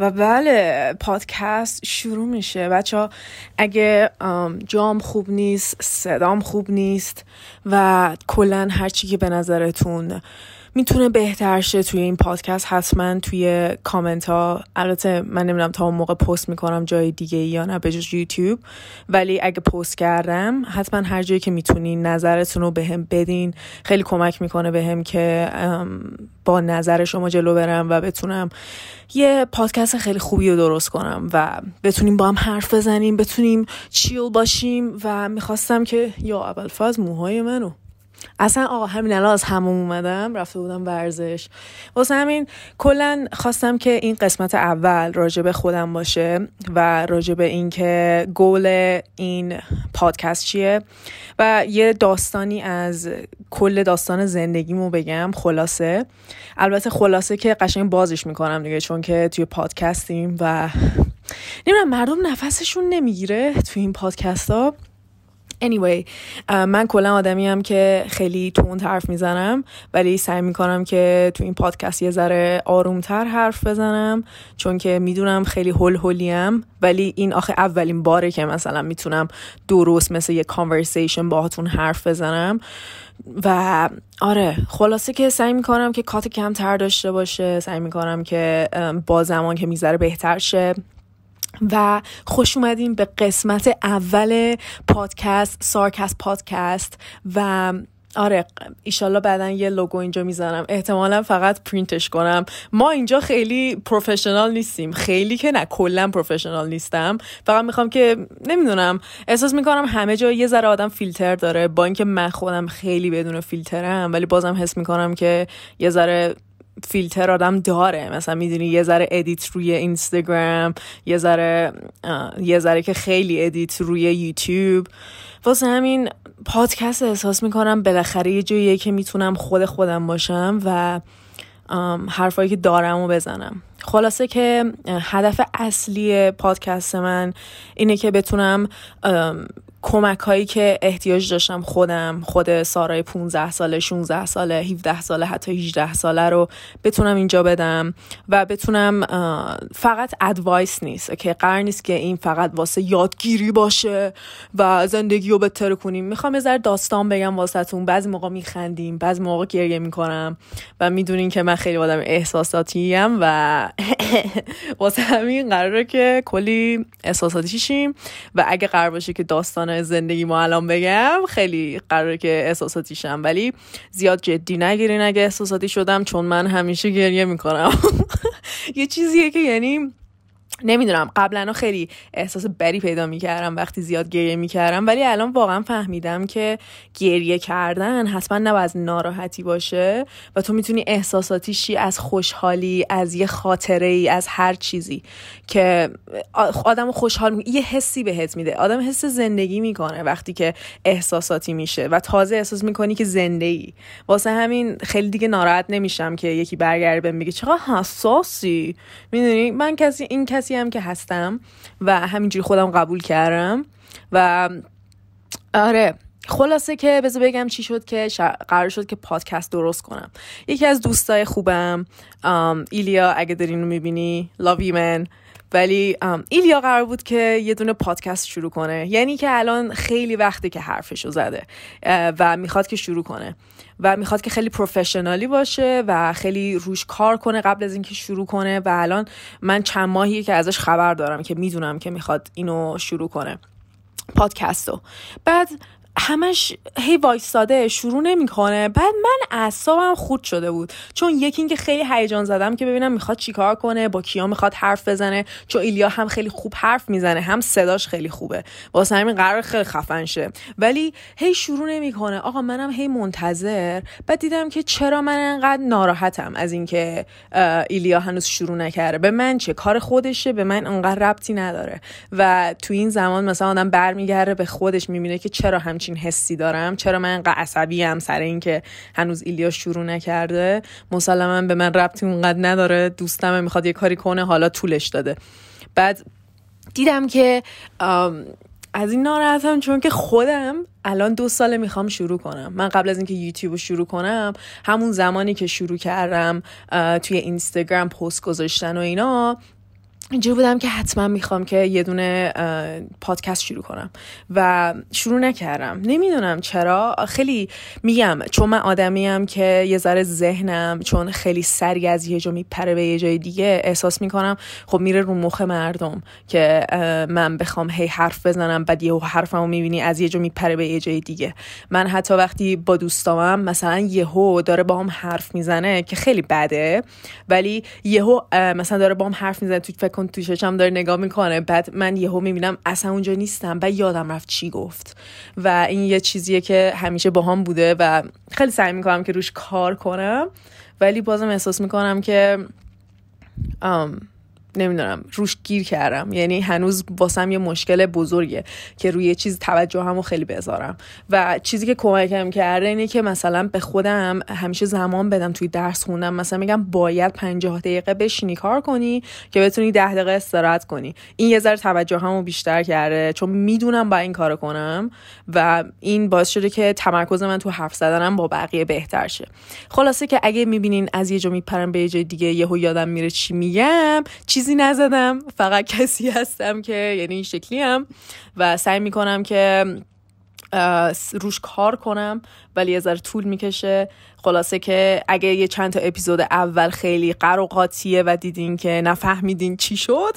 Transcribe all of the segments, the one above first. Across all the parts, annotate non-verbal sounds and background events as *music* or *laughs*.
و بله پادکست شروع میشه. بچه ها اگه جام خوب نیست صدام خوب نیست و کلا هرچی که به نظرتون می‌تونه بهتر شه توی این پادکست. حتما توی کامنت ها البته من نمی‌دونم تا اون موقع پست می‌کنم جای دیگه یا نه به یوتیوب. ولی اگه پست کردم حتما هر جایی که می‌تونین نظرتون رو بهم بدین. خیلی کمک می‌کنه بهم که با نظر شما جلو برم و بتونم یه پادکست خیلی خوبی رو درست کنم و بتونیم با هم حرف بزنیم بتونیم چیل باشیم. و می‌خواستم که یا اول فاز موهای منو اصلا آقا همین الان از همون اومدم رفته بودم ورزش. واسه همین کلا خواستم که این قسمت اول راجب خودم باشه و راجب اینکه گول این پادکست چیه و یه داستانی از کل داستان زندگیمو بگم خلاصه. البته خلاصه که قشنگ بازش می‌کنم دیگه چون که توی پادکستیم و نمی‌دونم مردم نفسشون نمی‌گیره توی این پادکست ها anyway من کلا آدمی هم که خیلی تون حرف می‌زنم ولی سعی می‌کنم که تو این پادکست یه ذره آرومتر حرف بزنم چون که می‌دونم خیلی هول هولیم ولی این آخه اولین باره که مثلا می‌تونم درست مثل یه conversation باهاتون حرف بزنم. و آره خلاصه که سعی می‌کنم که کات کمتر داشته باشه سعی می‌کنم که با زمان که می‌ذاره بهتر شه. و خوش اومدیم به قسمت اول پادکست سارکست پادکست و آره ایشالله بعدا یه لوگو اینجا می‌زنم احتمالا فقط پرینتش کنم. ما اینجا خیلی professional نیستیم. خیلی که نه کلا professional نیستم. فقط می‌خوام که نمی‌دونم احساس می‌کنم همه جا یه ذره آدم فیلتر داره. با اینکه من خودم خیلی بدون فیلترم ولی بازم حس می‌کنم که یه ذره فیلتر آدم داره. مثلا می‌دونی یه ذره edit روی اینستاگرام یه ذره یه ذره که خیلی edit روی یوتیوب. واسه همین پادکست احساس می‌کنم بالاخره یه جاییه که می‌تونم خود خودم باشم و حرفایی که دارم و بزنم. خلاصه که هدف اصلی پادکست من اینه که بتونم کمک هایی که احتیاج داشتم خودم خود سارای 15 ساله 16 ساله 17 ساله حتی 18 ساله رو بتونم اینجا بدم و بتونم فقط ادوایس نیست که قرار نیست که این فقط واسه یادگیری باشه و زندگی رو بهتر کنیم. می‌خوام یه ذره داستان بگم واسهتون. بعضی موقع میخندیم بعضی موقع گریه می‌کنم و می‌دونین که من خیلی آدم احساساتی و *laughs* واسه همین قراره که کلی احساساتی شیم و اگه قرار باشه که داستان زندگی ما الان بگم خیلی قراره که احساساتی شم ولی زیاد جدی نگیرین اگه احساساتی شدم چون من همیشه گریه می‌کنم. *laughs* یه چیزیه که یعنی نمی‌دونم. قبلا خیلی احساس بری پیدا می‌کردم وقتی زیاد گریه می‌کردم. ولی الان واقعا فهمیدم که گریه کردن حتما نباید از ناراحتی باشه و تو می‌تونی احساساتیشی از خوشحالی از یه خاطره ای از هر چیزی که آدم خوشحال یه حسی بهت میده. آدم حس زندگی می‌کنه وقتی که احساساتی میشه و تازه احساس می‌کنی که زنده ای واسه همین خیلی دیگه ناراحت نمیشم که یکی برگرده بهم میگه چقدر حساسی. می‌دونی؟ من کسی این کسی هم که هستم و همینجوری خودم قبول کردم و آره خلاصه که بذار بگم چی شد که قرار شد که پادکست درست کنم. یکی از دوستای خوبم ایلیا اگه دارین رو می‌بینی you man. ولی ایلیا قرار بود که یه دونه پادکست شروع کنه. یعنی که الان خیلی وقتی که حرفشو زده و می‌خواد که شروع کنه. و می‌خواد که خیلی پروفشنالی باشه و خیلی روش کار کنه قبل از اینکه شروع کنه. و الان من چند ماهی که ازش خبر دارم که می‌دونم که می‌خواد اینو شروع کنه پادکستو. بعد همش هی وایستاده شروع نمی‌کنه. بعد من اعصابم خود شده بود. چون یکی اینکه خیلی هیجان زدم که ببینم می‌خواد چیکار کنه با کیا می‌خواد حرف بزنه. چون ایلیا هم خیلی خوب حرف می‌زنه هم صداش خیلی خوبه. واسه همین قرار خیلی خفن شه. ولی هی شروع نمی‌کنه. آقا منم هی منتظر. بعد دیدم که چرا من انقدر ناراحتم از اینکه ایلیا هنوز شروع نکرده. به من چه؟ کار خودشه. به من انقدر ربطی نداره. و تو این زمان مثلا آدم برمیگرده به خودش می‌بینه که چرا همچین حسی دارم. چرا من انقدر عصبی هم سر اینکه هنوز ایلیا شروع نکرده؟ مسلما به من ربطی اونقدر نداره. دوستم می‌خواد یه کاری کنه حالا طولش داده. بعد دیدم که از این ناراحتم چون که خودم الان دو ساله می‌خوام شروع کنم. من قبل از اینکه یوتیوب رو شروع کنم همون زمانی که شروع کردم توی اینستاگرام پست گذاشتن و اینا اینجوری بودم که حتما می‌خوام که یه دونه پادکست شروع کنم و شروع نکردم. نمی‌دونم چرا. خیلی میگم چون من آدمیم که یه ذره ذهنم چون خیلی سری از یه جا میپره به یه جای دیگه احساس می‌کنم خب میره رو مخ مردم که من بخوام هی حرف بزنم بعد یهو حرفمو می‌بینی از یه جا میپره به یه جای دیگه. من حتی وقتی با دوستامم مثلا یهو داره با هم حرف می‌زنه که خیلی بده ولی یهو مثلا داره با هم حرف می‌زنه تو فکر کن تو چشم داره نگاه می‌کنه. بعد من یهو می‌بینم اصلا اونجا نیستم. بعد یادم رفت چی گفت. و این یه چیزیه که همیشه با هم بوده و خیلی سعی می‌کنم که روش کار کنم. ولی بازم احساس می‌کنم که نمی‌دونم روش گیر کردم. یعنی هنوز واسم یه مشکل بزرگه که روی چیز توجه همو خیلی بذارم. و چیزی که کمکم کرده اینه که مثلا به خودم همیشه زمان بدم توی درس خوندم. مثلا میگم باید 50 دقیقه بشینی کار کنی که بتونی 10 دقیقه استراحت کنی. این یه ذره توجه همو بیشتر کرده چون می‌دونم با این کارو کنم و این باعث شده که تمرکز من تو حرف زدنم با بقیه بهتر شه. خلاصه که اگه می‌بینین از یه جا میپرم به یه جای دیگه یهو یادم میره چی میگم چیزی نزدم. فقط *laughs* کسی هستم که یعنی این شکلی هم و سعی می‌کنم که روش کار کنم ولی یه ذره طول می‌کشه. خلاصه که اگه یه چند تا اپیزود اول خیلی قراقاتیه و دیدین که نفهمیدین چی شد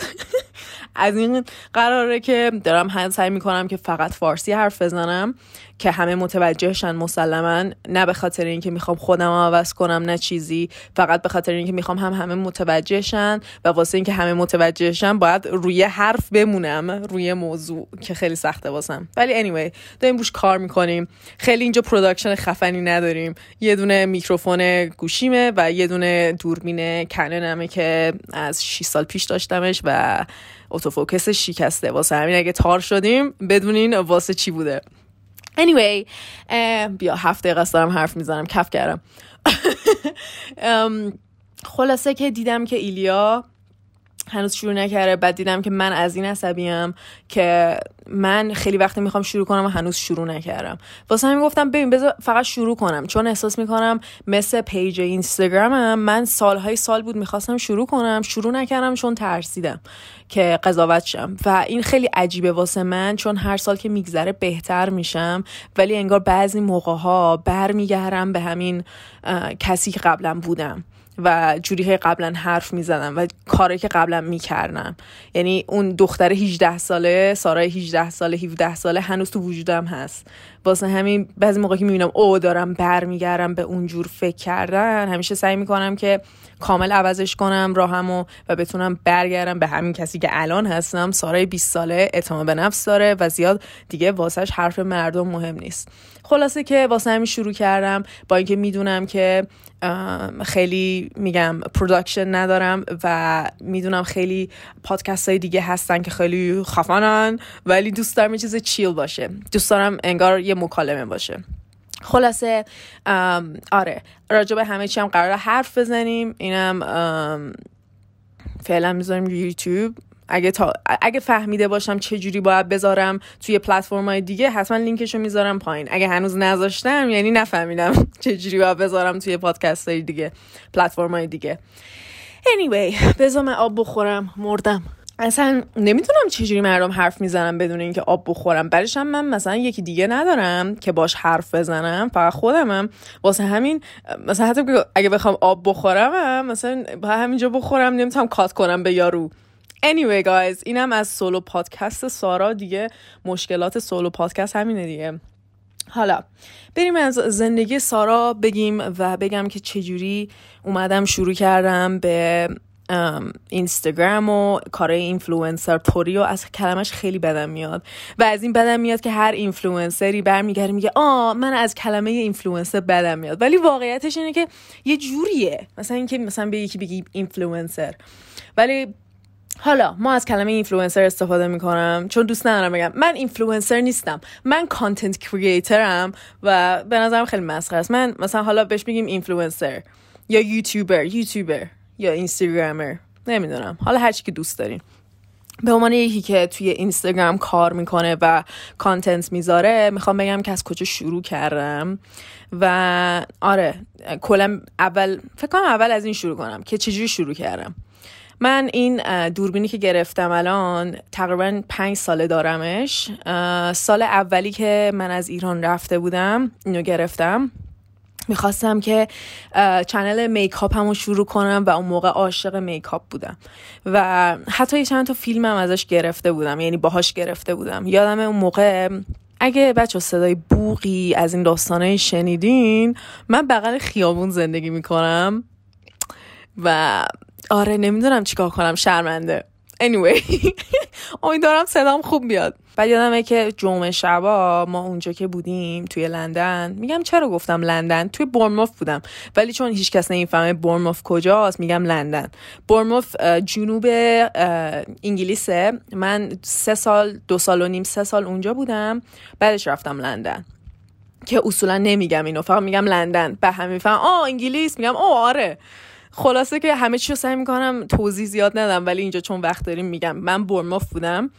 *laughs* از این قراره که دارم سعی می‌کنم که فقط فارسی حرف بزنم. که همه متوجهشن مسلما نه به خاطر اینکه می‌خوام خودم عوض کنم نه چیزی فقط به خاطر اینکه می‌خوام هم همه متوجهشن و واسه اینکه همه متوجهشن باید روی حرف بمونم روی موضوع که خیلی سخته واسم. ولی anyway داریم روش کار می‌کنیم. خیلی اینجا production خفنی نداریم. یه دونه میکروفون گوشیمه و یه دونه دوربین Canon مه که از 6 سال پیش داشتمش و اتوفوکس شکسته واسه همین. اگه تار شدیم بدونین واسه چی بوده. Anyway بیا هفته دقیقه دارم حرف می‌زنم. کف کردم. *laughs* خلاصه که دیدم که ایلیا هنوز شروع نکرده بعد دیدم که من از این عصبیم که من خیلی وقتی می‌خوام شروع کنم و هنوز شروع نکردم. واسه همین گفتم ببین بذار فقط شروع کنم. چون احساس می‌کنم مثل پیج اینستاگرامم من سالهای سال بود می‌خواستم شروع کنم. شروع نکردم چون ترسیدم که قضاوت شم. و این خیلی عجیبه واسه من چون هر سال که میگذره بهتر میشم. ولی انگار بعضی موقع ها برمیگردم به همین کسی که قبلا بودم. و جوری قبلا حرف می‌زدم و کاری که قبلا می‌کردم یعنی اون دختر 18 ساله سارای 18 ساله 17 ساله هنوز تو وجودم هست. واسه همین بعضی موقع که می‌بینم او دارم برمیگردم به اون جور فکر کردن همیشه سعی می‌کنم که کامل عوضش کنم راهمو و بتونم برگردم به همین کسی که الان هستم. سارای 20 ساله اعتماد به نفس داره و زیاد دیگه واسهش حرف مردم مهم نیست. خلاصه که واسه همین شروع کردم با اینکه می‌دونم که خیلی میگم production ندارم و می‌دونم خیلی پادکست های دیگه هستن که خیلی خفنن ولی دوست دارم یه چیز chill باشه. دوست دارم انگار یه مکالمه باشه. خلاصه آره راجع به همه چی هم قرار حرف بزنیم. اینم فعلا می‌ذاریم یوتیوب. اگه, تا... اگه فهمیده باشم چه جوری باید بذارم توی پلتفرم های دیگه حتما لینکشو می‌ذارم پایین. اگه هنوز نذاشتم یعنی نفهمیدم *laughs* چه جوری باید بذارم توی پادکست های دیگه پلتفرم های دیگه. Anyway بذار من آب بخورم مردم. اصلا نمی‌دونم چجوری مردم حرف می‌زنم بدون اینکه آب بخورم. برشم من مثلا یکی دیگه ندارم که باش حرف بزنم فقط خودمم. واسه همین مثلا حتی اگه بخوام آب بخورم مثلا با همینجا بخورم نمی‌تونم کات کنم به یارو. Anyway guys اینم از سولو پادکست سارا. دیگه مشکلات سولو پادکست همینه دیگه. حالا بریم از زندگی سارا بگیم و بگم که چجوری اومدم شروع کردم به اینستاگرام و کارهای اینفلوئنسر طوری و از کلمش خیلی بدم میاد. و از این بدم میاد که هر اینفلوئنسری برمیگرده میگه آ من از کلمه اینفلوئنسر بدم میاد. ولی واقعیتش اینه که یه جوریه. مثلا اینکه مثلا به یکی بگی اینفلوئنسر. ولی حالا ما از کلمه اینفلوئنسر استفاده می‌کنم چون دوست ندارم بگم. من اینفلوئنسر نیستم. من content creator م و به نظرم خیلی مسخره است. من مثلا حالا بهش میگیم اینفلوئنسر یا یوتیوبر یوتیوبر یا Instagrammer نمی‌دونم. حالا هر چی که دوست دارین. به عنوان یکی که توی اینستاگرام کار می‌کنه و content می‌ذاره می‌خوام بگم که از کجا شروع کردم و آره کلا اول فکر کنم اول از این شروع کنم که چجوری شروع کردم. من این دوربینی که گرفتم الان تقریبا پنج ساله دارمش. سال اولی که من از ایران رفته بودم اینو گرفتم. می‌خواستم که چنل میکاپ همو شروع کنم و اون موقع عاشق میکاپ بودم. و حتی یه چند تا فیلم هم ازش گرفته بودم یعنی باهاش گرفته بودم. یادم اون موقع اگه بچه صدای بوغی از این داستانه شنیدین من بغل خیابون زندگی می‌کنم و آره نمی‌دونم چیکار کنم شرمنده. Anyway *laughs* امیدوارم صدام خوب بیاد. بعد یادمه که جمعه شبا ما اونجا که بودیم توی لندن میگم چرا گفتم لندن؟ توی برموف بودم. ولی چون هیچ کس نمی‌فهمه برموف کجاست میگم لندن. برموف جنوب انگلیسه. من سه سال دو سال و نیم سه سال اونجا بودم. بعدش رفتم لندن. که اصولا نمیگم اینو فقط میگم لندن. به همین فهم آه انگلیس. میگم آه آره. خلاصه که همه چی رو سعی می‌کنم توضیح زیاد ندم ولی اینجا چون وقت داریم میگم. من برموف بودم.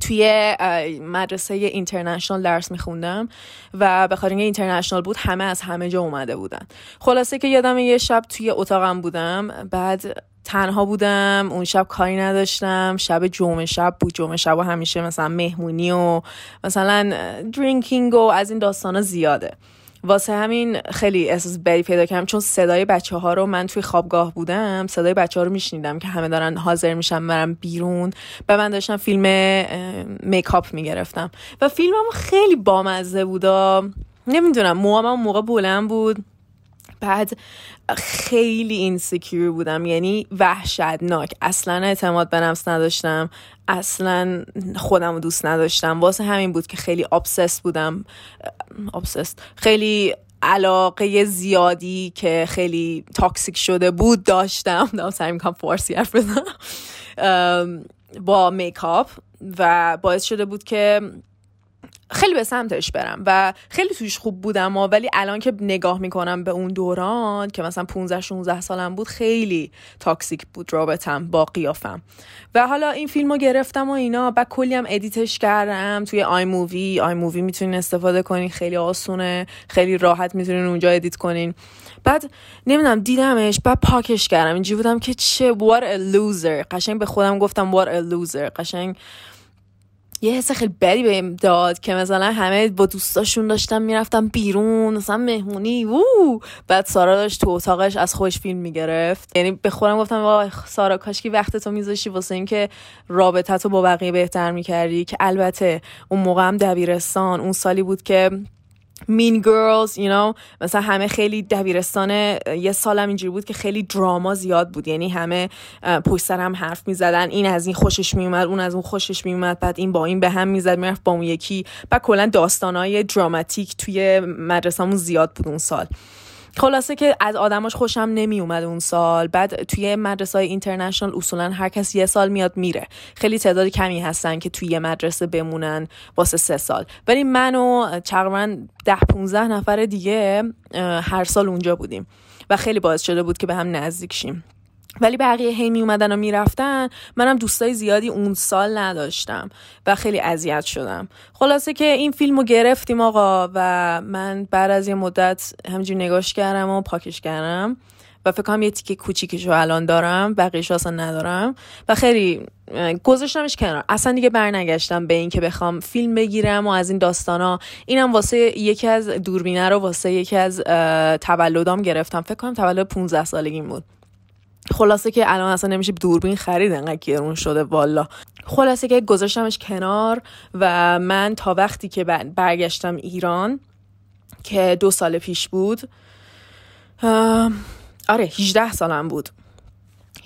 توی مدرسه اینترنشنال درس میخوندم و به خاطر اینترنشنال بود همه از همه جا اومده بودن. خلاصه که یادم یه شب توی اتاقم بودم. بعد تنها بودم اون شب کاری نداشتم. شب جمعه شب بود. جمعه شب و همیشه مثلا مهمونی و مثلا drinking و از این داستانا زیاده. واسه همین خیلی احساس بدی پیدا کردم چون صدای بچه ها رو من توی خوابگاه بودم صدای بچه ها رو میشنیدم که همه دارن حاضر میشن برن بیرون. و من داشتم فیلم makeup می‌گرفتم. و فیلمم خیلی بامزه بودا نمی‌دونم موامم موقع بلند بود. بعد خیلی insecure بودم یعنی وحشتناک. اصلا اعتماد به نفس نداشتم. اصلا خودم رو دوست نداشتم. واسه همین بود که خیلی آبسست بودم. آبسست خیلی علاقه زیادی که خیلی تاکسیک شده بود داشتم. دارم *laughs* سعی می‌کنم فارسی حرف با میکاپ و باعث شده بود که خیلی به سمتش برم و خیلی توش خوب بودم ولی الان که نگاه می‌کنم به اون دوران که مثلا 15 16 سالم بود خیلی toxic بود رابطم با قیافم. و حالا این فیلم رو گرفتم و اینا بعد کلی هم edit ش کردم توی آی مووی آی مووی می‌تونین استفاده کنین خیلی آسونه خیلی راحت می‌تونین اونجا edit کنین. بعد نمی‌دونم دیدمش بعد پاکش کردم. اینجوری بودم که چه what a loser. قشنگ به خودم گفتم what a loser. قشنگ یه حس خیلی بدی بهم داد که مثلا همه با دوستاشون داشتم می‌رفتم بیرون مثلا مهمونی و. بعد سارا داشت تو اتاقش از خوش فیلم می‌گرفت. یعنی به خودم گفتم وای سارا کاش وقت تو میذاشی واسه اینکه رابطه تو با بقیه بهتر می‌کردی. که البته اون موقع هم دبیرستان اون سالی بود که مین گرلز you know? مثلا همه خیلی دبیرستان یه سالم اینجوری بود که خیلی دراما زیاد بود. یعنی همه پشت سر هم حرف می‌زدن. این از این خوشش میومد اون از اون خوشش میومد بعد این با این به هم می‌زد می‌رفت با اون یکی. بعد کلا داستانهای دراماتیک توی مدرسهمون زیاد بود اون سال. خلاصه که از آدماش خوشم نمی اومد اون سال. بعد توی مدرسه های اینترنشنال اصولا هر کس یه سال میاد میره. خیلی تعداد کمی هستن که توی یه مدرسه بمونن واسه سه سال. ولی من و تقریبا ده 15 نفر دیگه هر سال اونجا بودیم. و خیلی باعث شده بود که به هم نزدیک شیم. ولی بقیه هی می اومدن و می‌رفتن منم دوستای زیادی اون سال نداشتم و خیلی اذیت شدم. خلاصه که این فیلمو گرفتیم آقا و من بعد از یه مدت همینجور نگاش کردم و پاکش کردم و فکر کنم یه تیکه کوچیکشو الان دارم بقیهش اصلا ندارم. و خیلی گذاشتمش کنار. اصلا دیگه برنگشتم به این که بخوام فیلم بگیرم و از این داستانا. اینم واسه یکی از دوربینه رو واسه یکی از تولدام گرفتم. فکر کنم تولد 15 سالگی بود. خلاصه که الان اصلا نمیشه دوربین خرید انقدر گرون شده والا. خلاصه که گذاشتمش کنار و من تا وقتی که برگشتم ایران که دو سال پیش بود آره 18 سالم بود.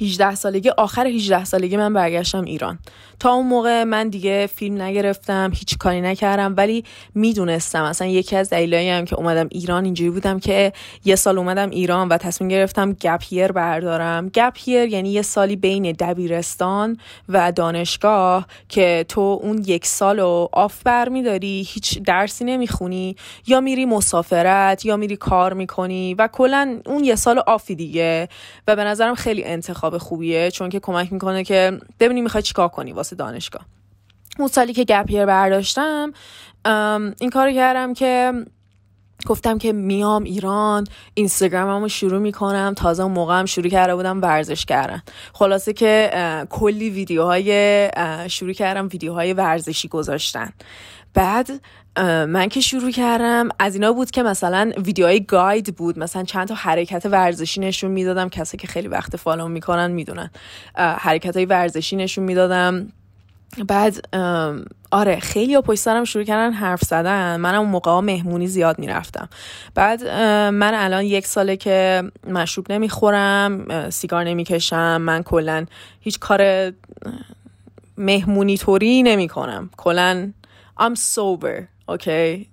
18 سالگی آخر 18 سالگی من برگشتم ایران. تا اون موقع من دیگه فیلم نگرفتم هیچ کاری نکردم ولی می‌دونستم. اصلا یکی از دلایلی هم که اومدم ایران اینجوری بودم که یه سال اومدم ایران و تصمیم گرفتم گپیر بردارم. گپیر یعنی یه سالی بین دبیرستان و دانشگاه که تو اون یک سال رو آف برمیداری هیچ درسی نمی‌خونی. یا میری مسافرت یا میری کار می‌کنی و کلا اون یه سال آفی دیگه. و به نظرم خیلی انتخاب خوبیه چون که کمک می‌کنه که ببینی می‌خوای چیکار کنی دانشگاه. اون سالی که گپیر برداشتم این کار کردم که گفتم که میام ایران اینستاگراممو شروع می‌کنم تازه اون موقع هم شروع کرده بودم ورزش کردن. خلاصه که کلی ویدیوهای شروع کردم ویدیوهای ورزشی گذاشتن. بعد من که شروع کردم از اینا بود که مثلا ویدیوهای گاید بود. مثلا چند تا حرکت ورزشی نشون می‌دادم. کسی که خیلی وقت فالو می‌کنن می‌دونن. حرکت های ورزشی نشون می‌دادم. بعد آره خیلی ها پشت سرم شروع کردن حرف زدن. منم اون موقع مهمونی زیاد می‌رفتم. بعد من الان یک ساله که مشروب نمی‌خورم سیگار نمی‌کشم. من کلا هیچ کار مهمونی طوری نمی کنم کلا I'm sober. اوکی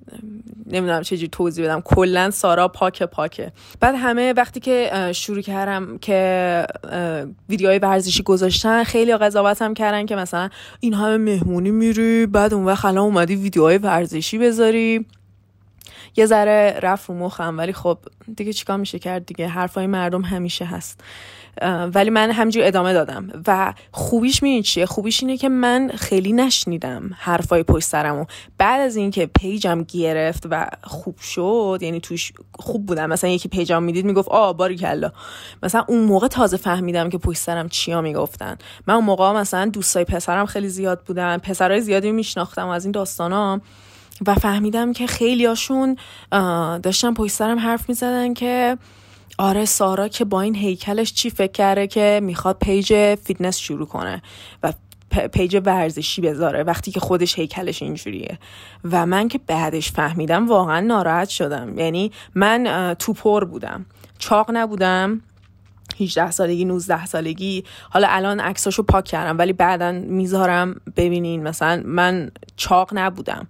نمی‌دونم چجوری توضیح بدم. کلا سارا پاکه پاکه. بعد همه وقتی که شروع کردم که ویدیوهای ورزشی گذاشتن خیلی قضاوتم کردن که مثلا این همه مهمونی میری بعد اون وقت الان اومدی ویدیوهای ورزشی بذاری. یه ذره رفت رو مخم ولی خب دیگه چیکار میشه کرد دیگه؟ حرفای مردم همیشه هست. ولی من همجور ادامه دادم. و خوبیش می‌دونی چیه؟ خوبیش اینه که من خیلی نشنیدم حرفای پشت سرمو. بعد از اینکه پیجم گرفت و خوب شد یعنی توش خوب بودم. مثلا یکی page م می‌دید می‌گفت آ باری کلا مثلا اون موقع تازه فهمیدم که پشت سرم چیا می‌گفتن. من اون موقع مثلا دوستای پسرم خیلی زیاد بودن. پسرای زیادی میشناختم از این داستانا. و فهمیدم که خیلیاشون داشتن پشت سرم حرف می‌زدن که آره سارا که با این هیکلش چی فکر کرده که می‌خواد page fitness شروع کنه و page ورزشی بذاره وقتی که خودش هیکلش اینجوریه. و من که بعدش فهمیدم واقعا ناراحت شدم. یعنی من توپر بودم. چاق نبودم. 18 سالگی 19 سالگی. حالا الان عکساشو پاک کردم ولی بعدا می‌ذارم ببینین. مثلا من چاق نبودم.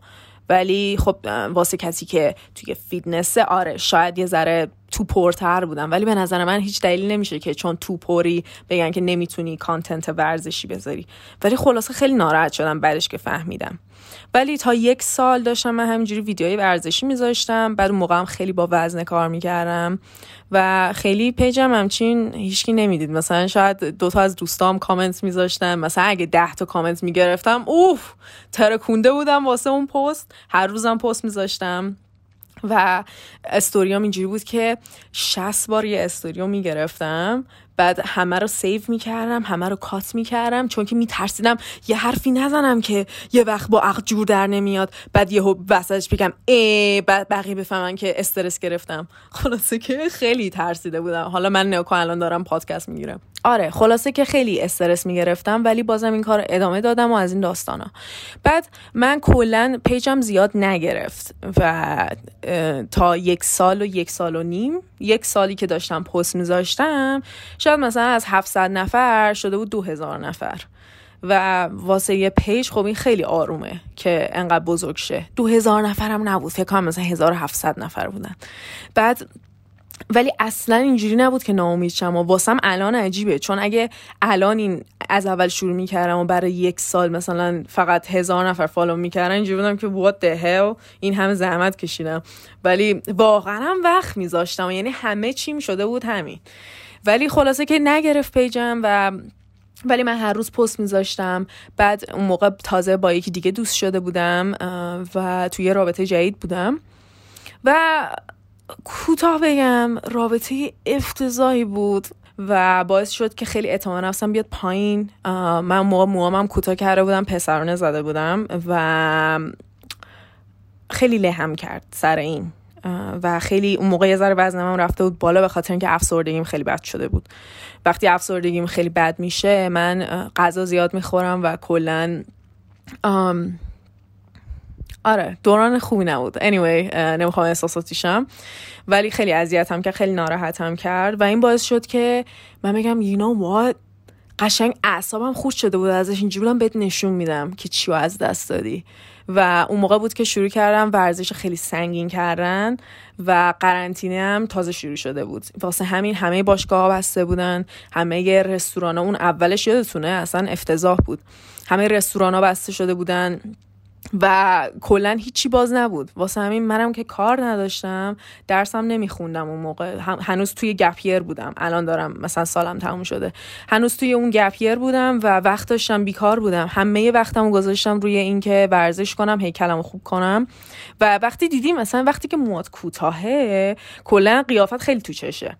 ولی خب واسه کسی که توی فیتنس آره شاید یه ذره توپرتر بودم. ولی به نظر من هیچ دلیل نمیشه که چون توپری بگن که نمی‌تونی content ورزشی بذاری. ولی خلاصه خیلی ناراحت شدم بعدش که فهمیدم. ولی تا یک سال داشتم من همینجوری ویدیوهای ورزشی میذاشتم. بعد اون موقع خیلی با وزن کار می‌کردم. و خیلی پیجم همچین هیچکی نمی‌دید. مثلا شاید دوتا از دوستام کامنت میذاشتم مثلا اگه ده تا کامنت می‌گرفتم اوف ترکونده بودم واسه اون پست. هر روزم پست میذاشتم. و استوریام اینجوری بود که 60 بار یه استوریو می‌گرفتم بعد همه رو save می‌کردم همه رو cut می‌کردم چون که میترسیدم یه حرفی نزنم که یه وقت با عقل جور در نمیاد بعد یهو وسطش بگم ای بعد بقیه بفهمن که استرس گرفتم. خلاصه که خیلی ترسیده بودم. حالا من نگو که الان دارم پادکست می‌گیرم. آره خلاصه که خیلی استرس می‌گرفتم ولی بازم این کار ادامه دادم و از این داستانا. بعد من کلا page م زیاد نگرفت و تا یک سال و یک سال و نیم یک سالی که داشتم پست میذاشتم شاید مثلا از 700 نفر شده بود 2000 نفر. و واسه یه page خب این خیلی آرومه که انقدر بزرگ شه. 2000 نفر هم نبود فکر کنم مثلا 1700 نفر بودن. بعد ولی اصلا اینجوری نبود که ناامید شم و واسم الان عجیبه. چون اگه الان این از اول شروع می‌کردم و برای یک سال مثلا فقط هزار نفر follow می‌کردن اینجوری بودم که what the hell این همه زحمت کشیدم. ولی واقعا هم وقت میذاشتم یعنی همه چیم شده بود همین. ولی خلاصه که نگرفت پیجم و ولی من هر روز پست میذاشتم. بعد اون موقع تازه با یکی دیگه دوست شده بودم و توی رابطه جدید بودم. و کوتاه بگم رابطه افتضاحی بود و باعث شد که خیلی اعتماد نفسم بیاد پایین. من موقع موامم کوتاه کرده بودم پسرانه زده بودم و خیلی لهم کرد سر این. و خیلی اون موقع یه ذره وزنم رفته بود بالا به خاطر اینکه افسردگیم خیلی بد شده بود. وقتی افسردگیم خیلی بد میشه من غذا زیاد می‌خورم و کلا آره دوران خوبی نبود. Anyway نمی‌خوام احساساتیشم ولی خیلی اذیتم که خیلی ناراحتم کرد. و این باعث شد که من بگم you know what قشنگ اعصابم خوش شده بود. ازش اینجوری بودم بهت نشون میدم که چی از دست دادی. و اون موقع بود که شروع کردم ورزش خیلی سنگین کردن و قرنطینه هم تازه شروع شده بود. واسه همین همه باشگاه بسته بودن. همه رستوران ها اون اولش یادتونه اصلا افتضاح بود. همه رستوران ها بسته شده بودن. و کلا هیچی باز نبود. واسه همین منم که کار نداشتم درسم نمیخوندم اون موقع. هنوز توی گپیر بودم. الان دارم مثلا سالم تموم شده. هنوز توی اون گپیر بودم و وقت داشتم بیکار بودم. همه وقتمو گذاشتم روی اینکه ورزش کنم هیکلمو خوب کنم. و وقتی دیدیم مثلا وقتی که موات کوتاهه کلا قیافت خیلی تو چشه.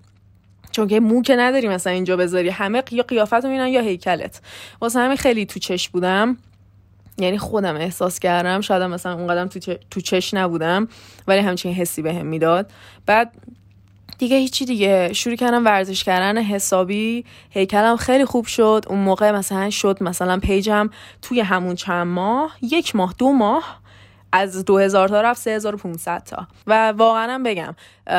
چون که مو که نداری مثلا اینجا بذاری. همه یا قیافت رو یا هیکلت. واسه همین خیلی تو چش بودم. یعنی خودم احساس کردم شاید مثلا اونقدر تو, تو چش نبودم ولی همچین حسی بهم هم می‌داد. بعد دیگه هیچی دیگه. شروع کردم ورزش کردن حسابی. هیکلم خیلی خوب شد. اون موقع مثلا شد مثلا پیجم توی همون چند ماه. یک ماه دو ماه از 2000 تا رفت 3500 تا. و واقعا بگم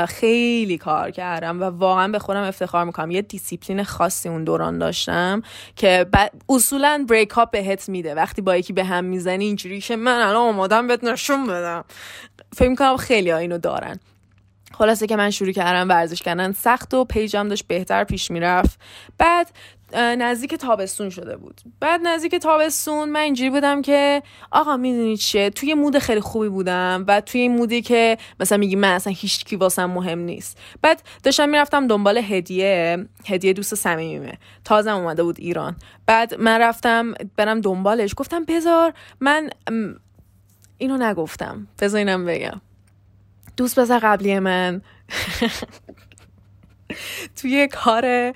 خیلی کار کردم و واقعا به خودم افتخار می‌کنم. یه دیسیپلین خاصی اون دوران داشتم که اصولا breakup بهت میده. وقتی با یکی به هم می‌زنی اینجوری که من الان آمادم بهت نشون بدم. فکر می‌کنم خیلی ها اینو دارن. خلاصه که من شروع کردم ورزش کردن. سخت و page م داشت بهتر پیش می‌رفت. بعد نزدیک تابستون شده بود. بعد نزدیک تابستون من اینجوری بودم که آقا می‌دونید چیه؟ توی مود خیلی خوبی بودم و توی این مودی که مثلا میگی من اصلا هیچ کی واسم مهم نیست. بعد داشتم می‌رفتم دنبال هدیه هدیه دوست صمیمیمه. تازه اومده بود ایران. بعد من رفتم برم دنبالش. گفتم بذار من اینو نگفتم. بذار اینم بگم. دوست بذار قبلی من *laughs* توی کار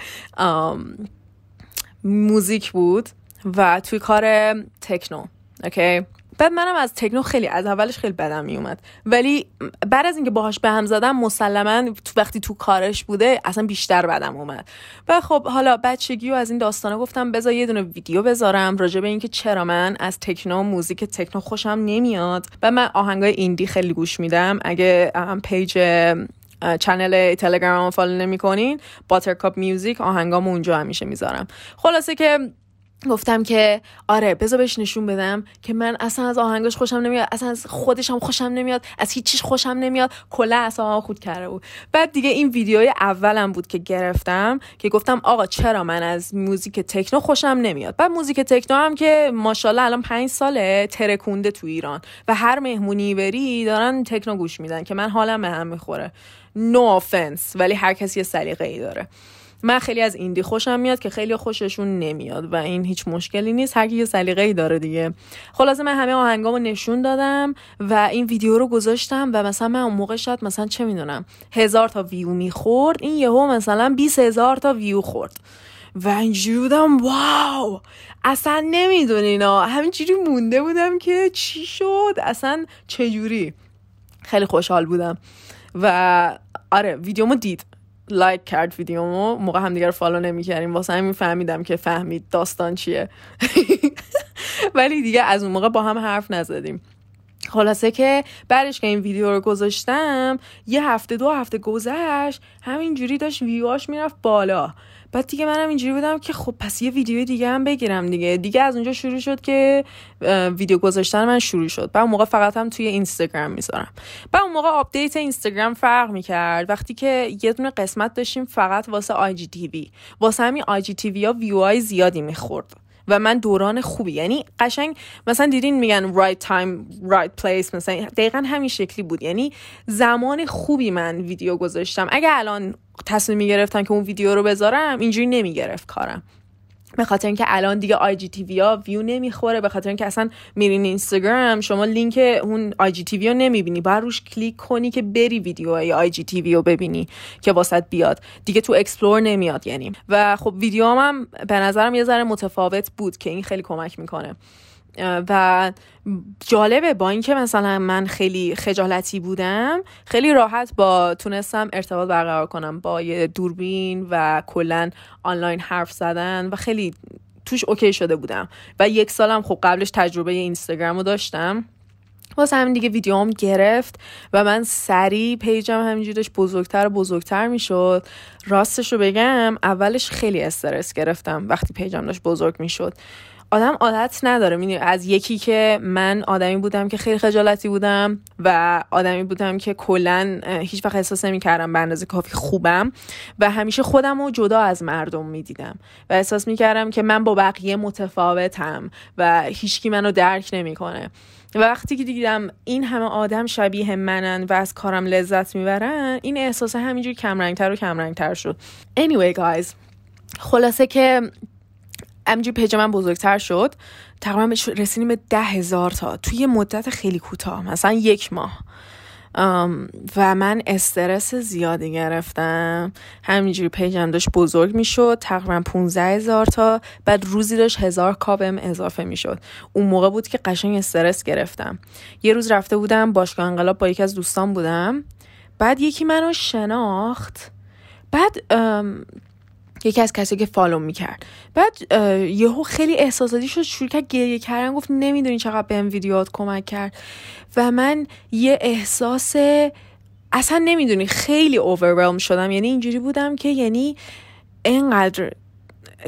موزیک بود و توی کار تکنو اوکی؟ بعد منم از تکنو خیلی از اولش خیلی بدم میومد. ولی بعد از اینکه باهاش به هم زدم مسلما تو وقتی تو کارش بوده اصلا بیشتر بدم اومد. و خب حالا بچگی و از این داستانه گفتم بذار یه دونه ویدیو بذارم راجع به اینکه چرا من از تکنو موزیک تکنو خوشم نمیاد. و من آهنگای ایندی خیلی گوش میدم. اگه page channel تلگرام follow نمی‌کنین. Buttercup Music آهنگام اونجا همیشه می‌ذارم. خلاصه که گفتم که آره بذار بهش نشون بدم که من اصلا از آهنگاش خوشم نمیاد اصلا از خودش خوشم نمیاد از هیچیش خوشم نمیاد کلا اصلا خود کرده بود. بعد دیگه این ویدیوی اولم بود که گرفتم که گفتم آقا چرا من از موزیک techno خوشم نمیاد؟ بعد موزیک techno هم که ماشاءالله الان پنج ساله ترکونده تو ایران و هر مهمونی بری دارن تکنو گوش میدن که من حالم به هم می‌خوره. No offense ولی هر کسی یه سلیقه ای داره. من خیلی از ایندی خوشم میاد که خیلی خوششون نمیاد و این هیچ مشکلی نیست. هر کی یه سلیقه ای داره دیگه. خلاصه من همه آهنگامو نشون دادم و این ویدیو رو گذاشتم و مثلا من اون موقع شاید مثلا چه می‌دونم هزار تا ویو می‌خورد. این یهو مثلا 20 هزار تا ویو خورد. و اینجوری بودم واو! اصلا نمی‌دونین همینجوری مونده بودم که چی شد؟ اصلا چجوری؟ خیلی خوشحال بودم. و آره ویدیومو دید. like کرد ویدیومو. موقع هم دیگر follow نمی‌کردیم. واسه همین فهمیدم که فهمید داستان چیه. *laughs* ولی دیگه از اون موقع با هم حرف نزدیم. خلاصه که بعدش که این ویدیو رو گذاشتم یه هفته دو هفته گذشت همینجوری داشت view هاش می‌رفت بالا. بعد دیگه منم اینجوری بودم که خب پس یه ویدیو دیگه هم بگیرم دیگه. دیگه از اونجا شروع شد که ویدیو گذاشتن من شروع شد. بعد اون موقع فقط هم توی اینستاگرام می‌ذارم. بعد اون موقع update اینستاگرام فرق می‌کرد. وقتی که یه دونه قسمت داشتیم فقط واسه IGTV. واسه همین IGTV ها ویو زیادی می‌خورد. و من دوران خوبی. یعنی قشنگ مثلا دیدین میگن right time right place مثلا دقیقا همین شکلی بود. یعنی زمان خوبی من ویدیو گذاشتم. اگه الان تصمیم می‌گرفتم که اون ویدیو رو بذارم اینجوری نمی‌گرفت کارم. به خاطر اینکه الان دیگه IGTV ها ویو نمی‌خوره به خاطر اینکه اصلا میرین اینستاگرام شما لینک اون IGTV رو نمی‌بینی. باید روش کلیک کنی که بری ویدیو IGTV رو ببینی که واست بیاد. دیگه تو explore نمیاد یعنی. و خب ویدیو هم به نظرم یه ذره متفاوت بود که این خیلی کمک می‌کنه. و جالبه با اینکه مثلا من خیلی خجالتی بودم خیلی راحت با تونستم ارتباط برقرار کنم با یه دوربین و کلا آنلاین حرف زدن و خیلی توش okay شده بودم. و یک سالم خب قبلش تجربه اینستاگرام رو داشتم. واسه همین دیگه ویدیوم گرفت و من سریع page م همینجوری داشت بزرگتر و بزرگتر می‌شد. راستش رو بگم اولش خیلی استرس گرفتم وقتی page م داشت بزرگ می‌شد. آدم عادت نداره. می‌دونی از یکی که من آدمی بودم که خیلی خجالتی بودم و آدمی بودم که کلا هیچ وقت احساس نمی‌کردم به اندازه کافی خوبم و همیشه خودم رو جدا از مردم می‌دیدم و احساس می‌کردم که من با بقیه متفاوتم و هیچکی منو درک نمی‌کنه. و وقتی که دیدم این همه آدم شبیه منن و از کارم لذت می‌برن این احساس همینجور کمرنگتر و کمرنگتر شد. Anyway guys خلاصه که همینجور پیج من بزرگتر شد تقریبا رسیدیم به ده هزار تا. توی مدت خیلی کوتاه مثلا یک ماه. و من استرس زیادی گرفتم. همینجوری پیجم داشت بزرگ می‌شد تقریبا 15 هزار تا. بعد روزی داشت هزار کابم اضافه می‌شد. اون موقع بود که قشنگ استرس گرفتم. یه روز رفته بودم باشگاه انقلاب با یکی از دوستان بودم. بعد یکی منو شناخت. بعد یکی از کسی که فالو می‌کرد. بعد یهو خیلی احساساتی شد شروع کرد گریه کردن گفت نمی‌دونی چقدر بهم ویدیوات کمک کرد. و من یه احساس اصلا نمی‌دونی خیلی اوورولم شدم. یعنی اینجوری بودم که یعنی اینقدر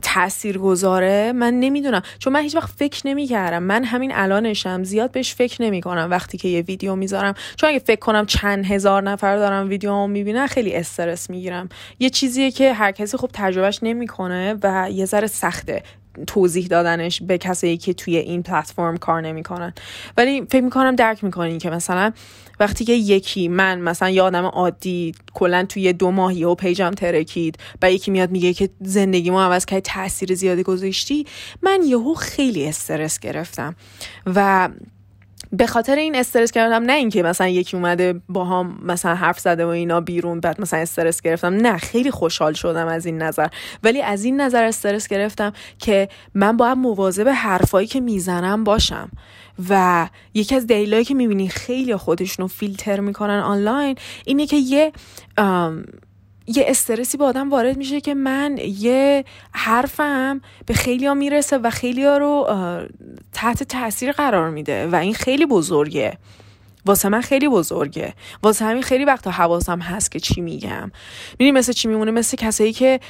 تأثیر گذاره من نمی‌دونم. چون من هیچ وقت فکر نمی‌کردم. من همین الانشم زیاد بهش فکر نمی کنم وقتی که یه ویدیو می‌ذارم. چون اگه فکر کنم چند هزار نفر دارم ویدیو هم می‌بینن خیلی استرس می‌گیرم. یه چیزیه که هر کسی خب تجربهش نمی‌کنه و یه ذره سخته. توضیح دادنش به کسایی که توی این پلتفرم کار نمی‌کنن. ولی فکر می‌کنم درک می‌کنین که مثلا وقتی که یکی من مثلا یه آدم عادی کلا توی دو ماهی و پیجم ترکید و یکی میاد میگه که زندگی ما عوض کرد تاثیر زیادی گذاشتی من یهو خیلی استرس گرفتم و به خاطر این استرس کردم نه اینکه مثلا یکی اومده با مثلا حرف زده و اینا بیرون بعد مثلا استرس گرفتم. نه خیلی خوشحال شدم از این نظر. ولی از این نظر استرس گرفتم که من باید مواظب حرفایی که می‌زنم باشم. و یکی از دلیلایی که می‌بینی خیلی خودشونو فیلتر می‌کنن آنلاین اینه که یه یه استرسی به آدم وارد میشه که من یه حرفم به خیلی ها می‌رسه و خیلی ها رو تحت تاثیر قرار میده و این خیلی بزرگه. واسه من خیلی بزرگه. واسه همین خیلی وقتا حواسم هست که چی میگم. می‌دونی مثل چی میمونه؟ مثل کسایی که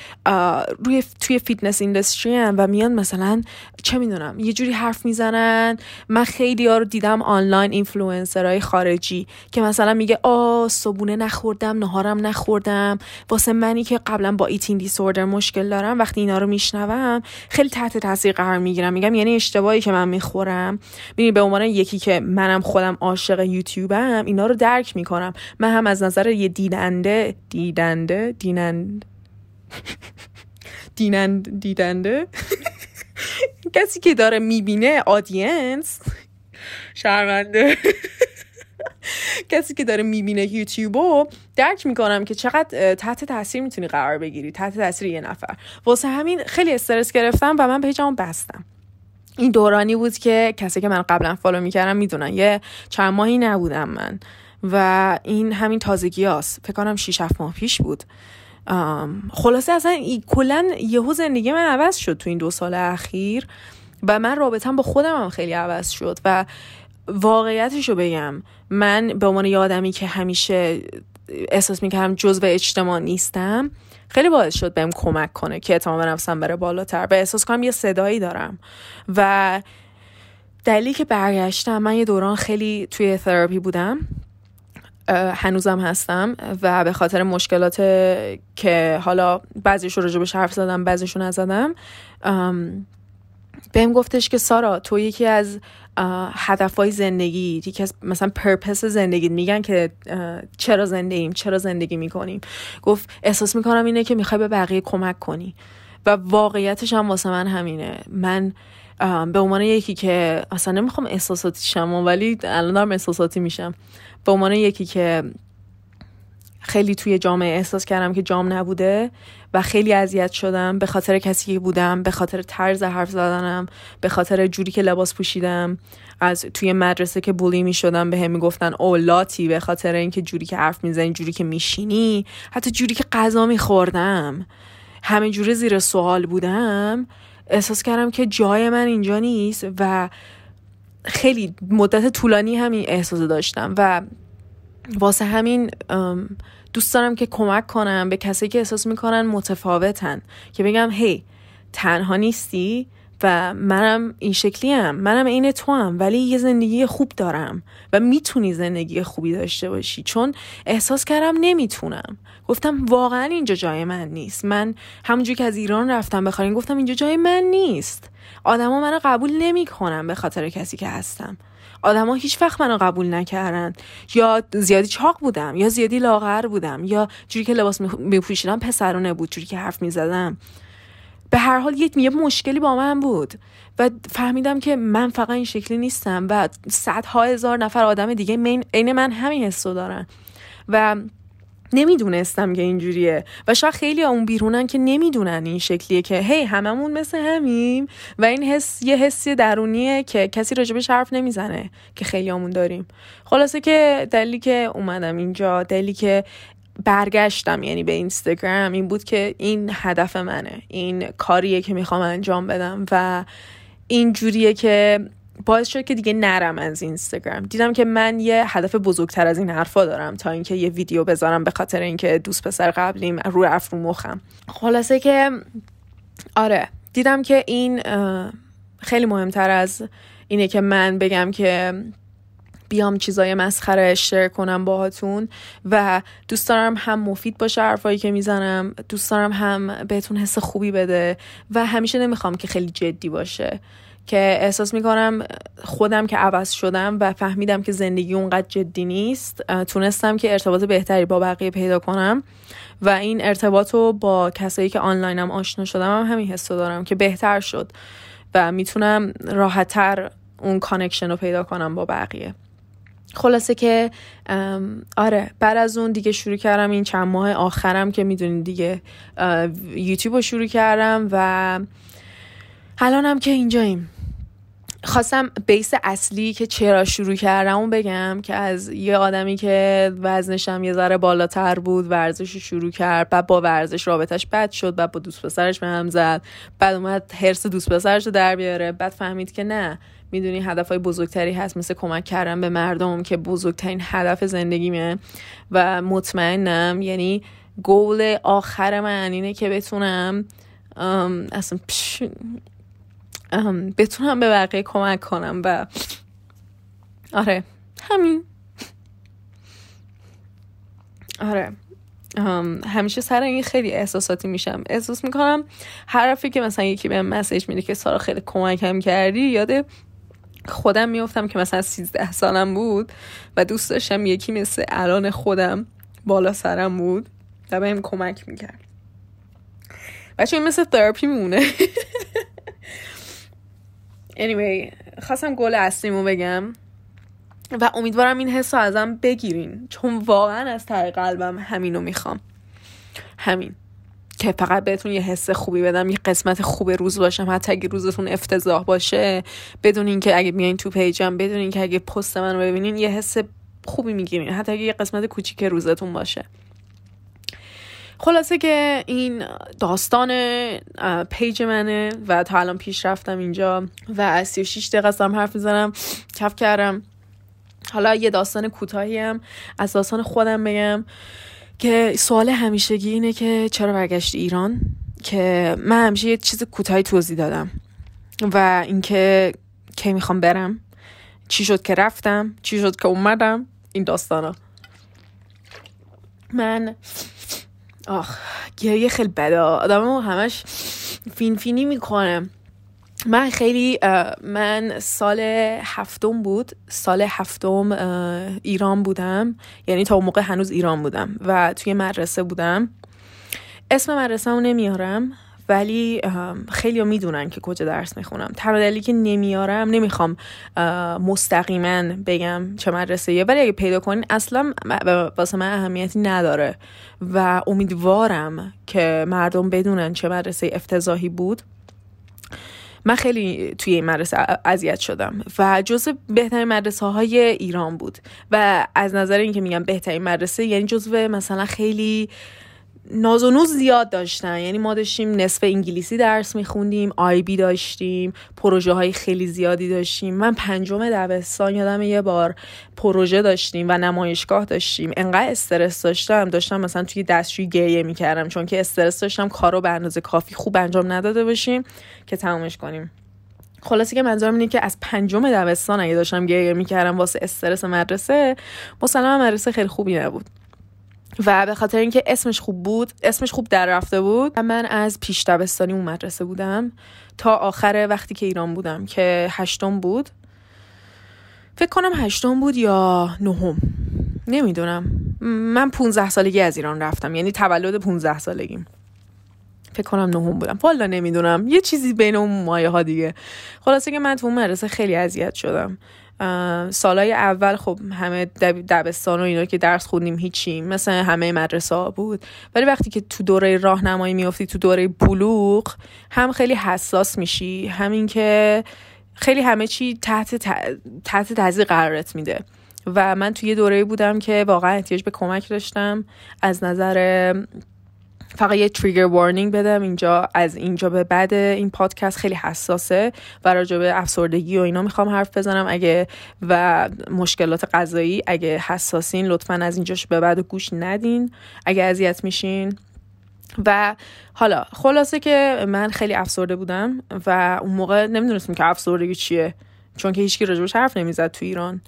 روی توی fitness industry هم و میان مثلا چه می‌دونم یه جوری حرف می‌زنن. من خیلی ها رو دیدم online influencer های خارجی که مثلا میگه آ صبونه نخوردم نهارم نخوردم. واسه منی که قبلا با eating disorder مشکل دارم وقتی اینا رو میشنوم خیلی تحت تاثیر قرار می‌گیرم. میگم یعنی اشتباهی که من می‌خورم. می‌دونی به عنوان یکی که منم خودم عاشق یوتیوبم اینا رو درک می‌کنم. من هم از نظر یه دیدنده دیدنده دینند *laughs* دینند دیدنده؟ *laughs* کسی که داره می‌بینه audience شرمنده. *laughs* کسی که داره می‌بینه یوتیوبو درک می‌کنم که چقدر تحت تاثیر می‌تونی قرار بگیری تحت تاثیر یه نفر. واسه همین خیلی استرس گرفتم و من page مو بستم. این دورانی بود که کسی که من قبلا follow می‌کردم می‌دونن یه چند ماهی نبودم من. و این همین تازگی هست فکر کنم 6 7 ماه پیش بود. خلاصه اصلا کلا یهو زندگی من عوض شد تو این دو سال اخیر و من رابطم با خودم هم خیلی عوض شد و واقعیتش رو بگم. من به عنوان یه آدمی که همیشه احساس می‌کردم جزو اجتماع نیستم خیلی باعث شد بهم کمک کنه که اعتماد نفسم بره بالاتر. و احساس کنم یه صدایی دارم. و دلیلی که برگشتم من یه دوران خیلی توی تراپی بودم. هنوزم هستم. و به خاطر مشکلات که حالا بعضیش رو راجبش حرف زدم بعضیشو نزدم بهم گفتش که سارا تو یکی از هدفهای زندگی یکی از مثلا پرپس زندگی میگن که چرا زندگیم چرا زندگی می‌کنیم. گفت احساس می‌کنم اینه که می‌خوای به بقیه کمک کنی. و واقعیتش هم واسه من همینه. من به عنوان یکی که اصلا نمی‌خوام احساساتی شم ولی الان دارم احساساتی میشم. به عنوان یکی که خیلی توی جامعه احساس کردم که جام نبوده و خیلی اذیت شدم به خاطر کسی که بودم به خاطر طرز حرف زدنم به خاطر جوری که لباس پوشیدم. از توی مدرسه که بولی می شدم به هم می‌گفتن اولاتی به خاطر اینکه جوری که حرف می‌زنی جوری که میشینی حتی جوری که غذا میخوردم. همه جوری زیر سوال بودم احساس کردم که جای من اینجا نیست و خیلی مدت طولانی همین احساس داشتم و واسه همین دوست دارم که کمک کنم به کسی که احساس می‌کنن متفاوتن. که بگم هی تنها نیستی و منم این شکلی هم منم عین تو هم ولی یه زندگی خوب دارم و می‌تونی زندگی خوبی داشته باشی. چون احساس کردم نمی‌تونم. گفتم واقعا اینجا جای من نیست. من همونجور که از ایران رفتم بخارین گفتم اینجا جای من نیست. آدما منو قبول نمی‌کنم به خاطر کسی که هستم. آدما هیچ وقت منو قبول نکردن. یا زیادی چاق بودم یا زیادی لاغر بودم یا جوری که لباس میپوشیدم پسرونه بود جوری که حرف می‌زدم. به هر حال یه مشکلی با من بود و فهمیدم که من فقط این شکلی نیستم و صدها هزار نفر آدم دیگه عین من همین حسو دارن. و نمی‌دونستم که اینجوریه. و شاید خیلی اون بیرونن که نمی‌دونن این شکلیه که هی هممون مثل همیم. و این حس یه حسی درونیه که کسی راجبش حرف نمی‌زنه که خیلی همون داریم. خلاصه که دلیلی که اومدم اینجا دلیلی که برگشتم یعنی به اینستاگرام این بود که این هدف منه. این کاریه که می‌خوام انجام بدم و این جوریه که باعث شد که دیگه نرم از اینستاگرام. دیدم که من یه هدف بزرگتر از این حرفا دارم تا اینکه یه ویدیو بذارم به خاطر اینکه دوست پسر قبلیم رو اف رو مخم. خلاصه که آره دیدم که این خیلی مهمتر از اینه که من بگم که بیام چیزای مسخره شیر کنم باهاتون و دوست دارم هم مفید باشه حرفایی که می‌زنم دوست دارم هم بهتون حس خوبی بده و همیشه نمی‌خوام که خیلی جدی باشه. که احساس می‌کنم خودم که عوض شدم و فهمیدم که زندگی اونقدر جدی نیست تونستم که ارتباط بهتری با بقیه پیدا کنم و این ارتباط رو با کسایی که آنلاینم آشنا شدم هم همین حس دارم که بهتر شد و می‌تونم راحتتر اون connection رو پیدا کنم با بقیه. خلاصه که آره بعد از اون دیگه شروع کردم این چند ماه آخرم که می‌دونید دیگه یوتیوب رو شروع کردم و الانم که اینجاییم. خواستم base اصلی که چرا شروع کردم اون بگم که از یه آدمی که وزنشم یه ذره بالاتر بود ورزش رو شروع کرد بعد با ورزش رابطش بد شد بعد با دوست پسرش به هم زد بعد اومد حرس دوست پسرش رو در بیاره بعد فهمید که نه می‌دونی هدفهای بزرگتری هست مثل کمک کردن به مردم که بزرگترین هدف زندگیمه و مطمئنم یعنی گول آخر من اینه که بتونم اصلا بتونم به بقیه کمک کنم و آره همین. آره. همیشه سر این خیلی احساساتی میشم. احساس می‌کنم هر رفی که مثلا یکی به مسیج میده که سارا خیلی کمکم کردی یاد خودم میفتم که مثلا 13 سالم بود و دوست داشتم یکی مثل الان خودم بالا سرم بود و بهم کمک می‌کرد. بچه این مثل تراپی میمونه. *laughs* anyway خواستم گل اصلیمو بگم و امیدوارم این حس رو ازم بگیرین. چون واقعا از ته قلبم همینو می‌خوام. همین. که فقط بهتون یه حس خوبی بدم یه قسمت خوب روز باشم. حتی اگه روزتون افتضاح باشه بدون اینکه اگه بیاین تو پیجم بدون اینکه اگه پست من رو ببینین یه حس خوبی می‌گیرین. حتی اگه یه قسمت کوچیک روزتون باشه. خلاصه که این داستان پیج منه و تا الان پیش رفتم اینجا و از 36 دقیقه هم حرف می‌زنم کف کردم. حالا یه داستان کوتاهی هم از داستان خودم بگم که سوال همیشگی اینه که چرا برگشتی ایران؟ که من همیشه یه چیز کوتاهی توضیح دادم و اینکه کی می‌خوام برم چی شد که رفتم چی شد که اومدم این داستانا. من آخ گریه خیلی بده. آدم همش فین فینی می‌کنه. من خیلی من سال هفتم بود. سال هفتم ایران بودم. یعنی تا اون موقع هنوز ایران بودم و توی مدرسه بودم. اسم مدرسه رو نمیارم. ولی خیلی می‌دونن که کجا درس می‌خونم. تنها دلیلی که نمیارم نمی‌خوام مستقیما بگم چه مدرسه یه ولی اگه پیدا کنین اصلا واسه من اهمیتی نداره و امیدوارم که مردم بدونن چه مدرسه افتضاحی بود. من خیلی توی این مدرسه اذیت شدم و جزو بهترین مدرسه های ایران بود. و از نظر اینکه میگم بهترین مدرسه یعنی جزو مثلا خیلی ناز و نوز زیاد داشتن. یعنی ما داشتیم نصف انگلیسی درس میخوندیم آی بی داشتیم پروژه های خیلی زیادی داشتیم. من پنجم دبستان یادم یه بار پروژه داشتیم و نمایشگاه داشتیم. انقدر استرس داشتم. داشتم مثلا توی دستشویی گریه می‌کردم. چون که استرس داشتم کارو به اندازه کافی خوب انجام نداده باشیم که تمامش کنیم. خلاصی که منظورم اینه که از پنجم دبستان اگه داشتم گریه می‌کردم واسه استرس مدرسه مسلما مدرسه خیلی خوبی نبود. و به خاطر اینکه اسمش خوب بود اسمش خوب در رفته بود من از پیش دبستانی اون مدرسه بودم تا آخر وقتی که ایران بودم که هشتم بود. فکر کنم هشتم بود یا نهم. نمی‌دونم. من 15 سالگی از ایران رفتم یعنی تولد 15 سالگیم. فکر کنم نهم بودم. والا نمی‌دونم. یه چیزی بین اون مایه ها دیگه. خلاصه که من تو اون مدرسه خیلی اذیت شدم. سالای اول خب همه دبستان و اینا که درس خوندیم هیچی مثل همه مدرسه ها بود. ولی وقتی که تو دوره راهنمایی میافتی تو دوره بلوغ هم خیلی حساس میشی. همین که خیلی همه چی تحت تحت تحضیر قرارت میده. و من توی یه دوره بودم که واقعا احتیاج به کمک داشتم. از نظر فقط یه تریگر وارنینگ بدم. اینجا از اینجا به بعد این پادکست خیلی حساسه و راجع به افسردگی و اینا می‌خوام حرف بزنم. اگه و مشکلات غذایی اگه حساسین لطفا از اینجاش به بعد گوش ندین. اگه اذیت میشین. و حالا خلاصه که من خیلی افسرده بودم و اون موقع نمی‌دونستم که افسردگی چیه چون که هیچکی راجبش حرف نمی‌زد تو ایران.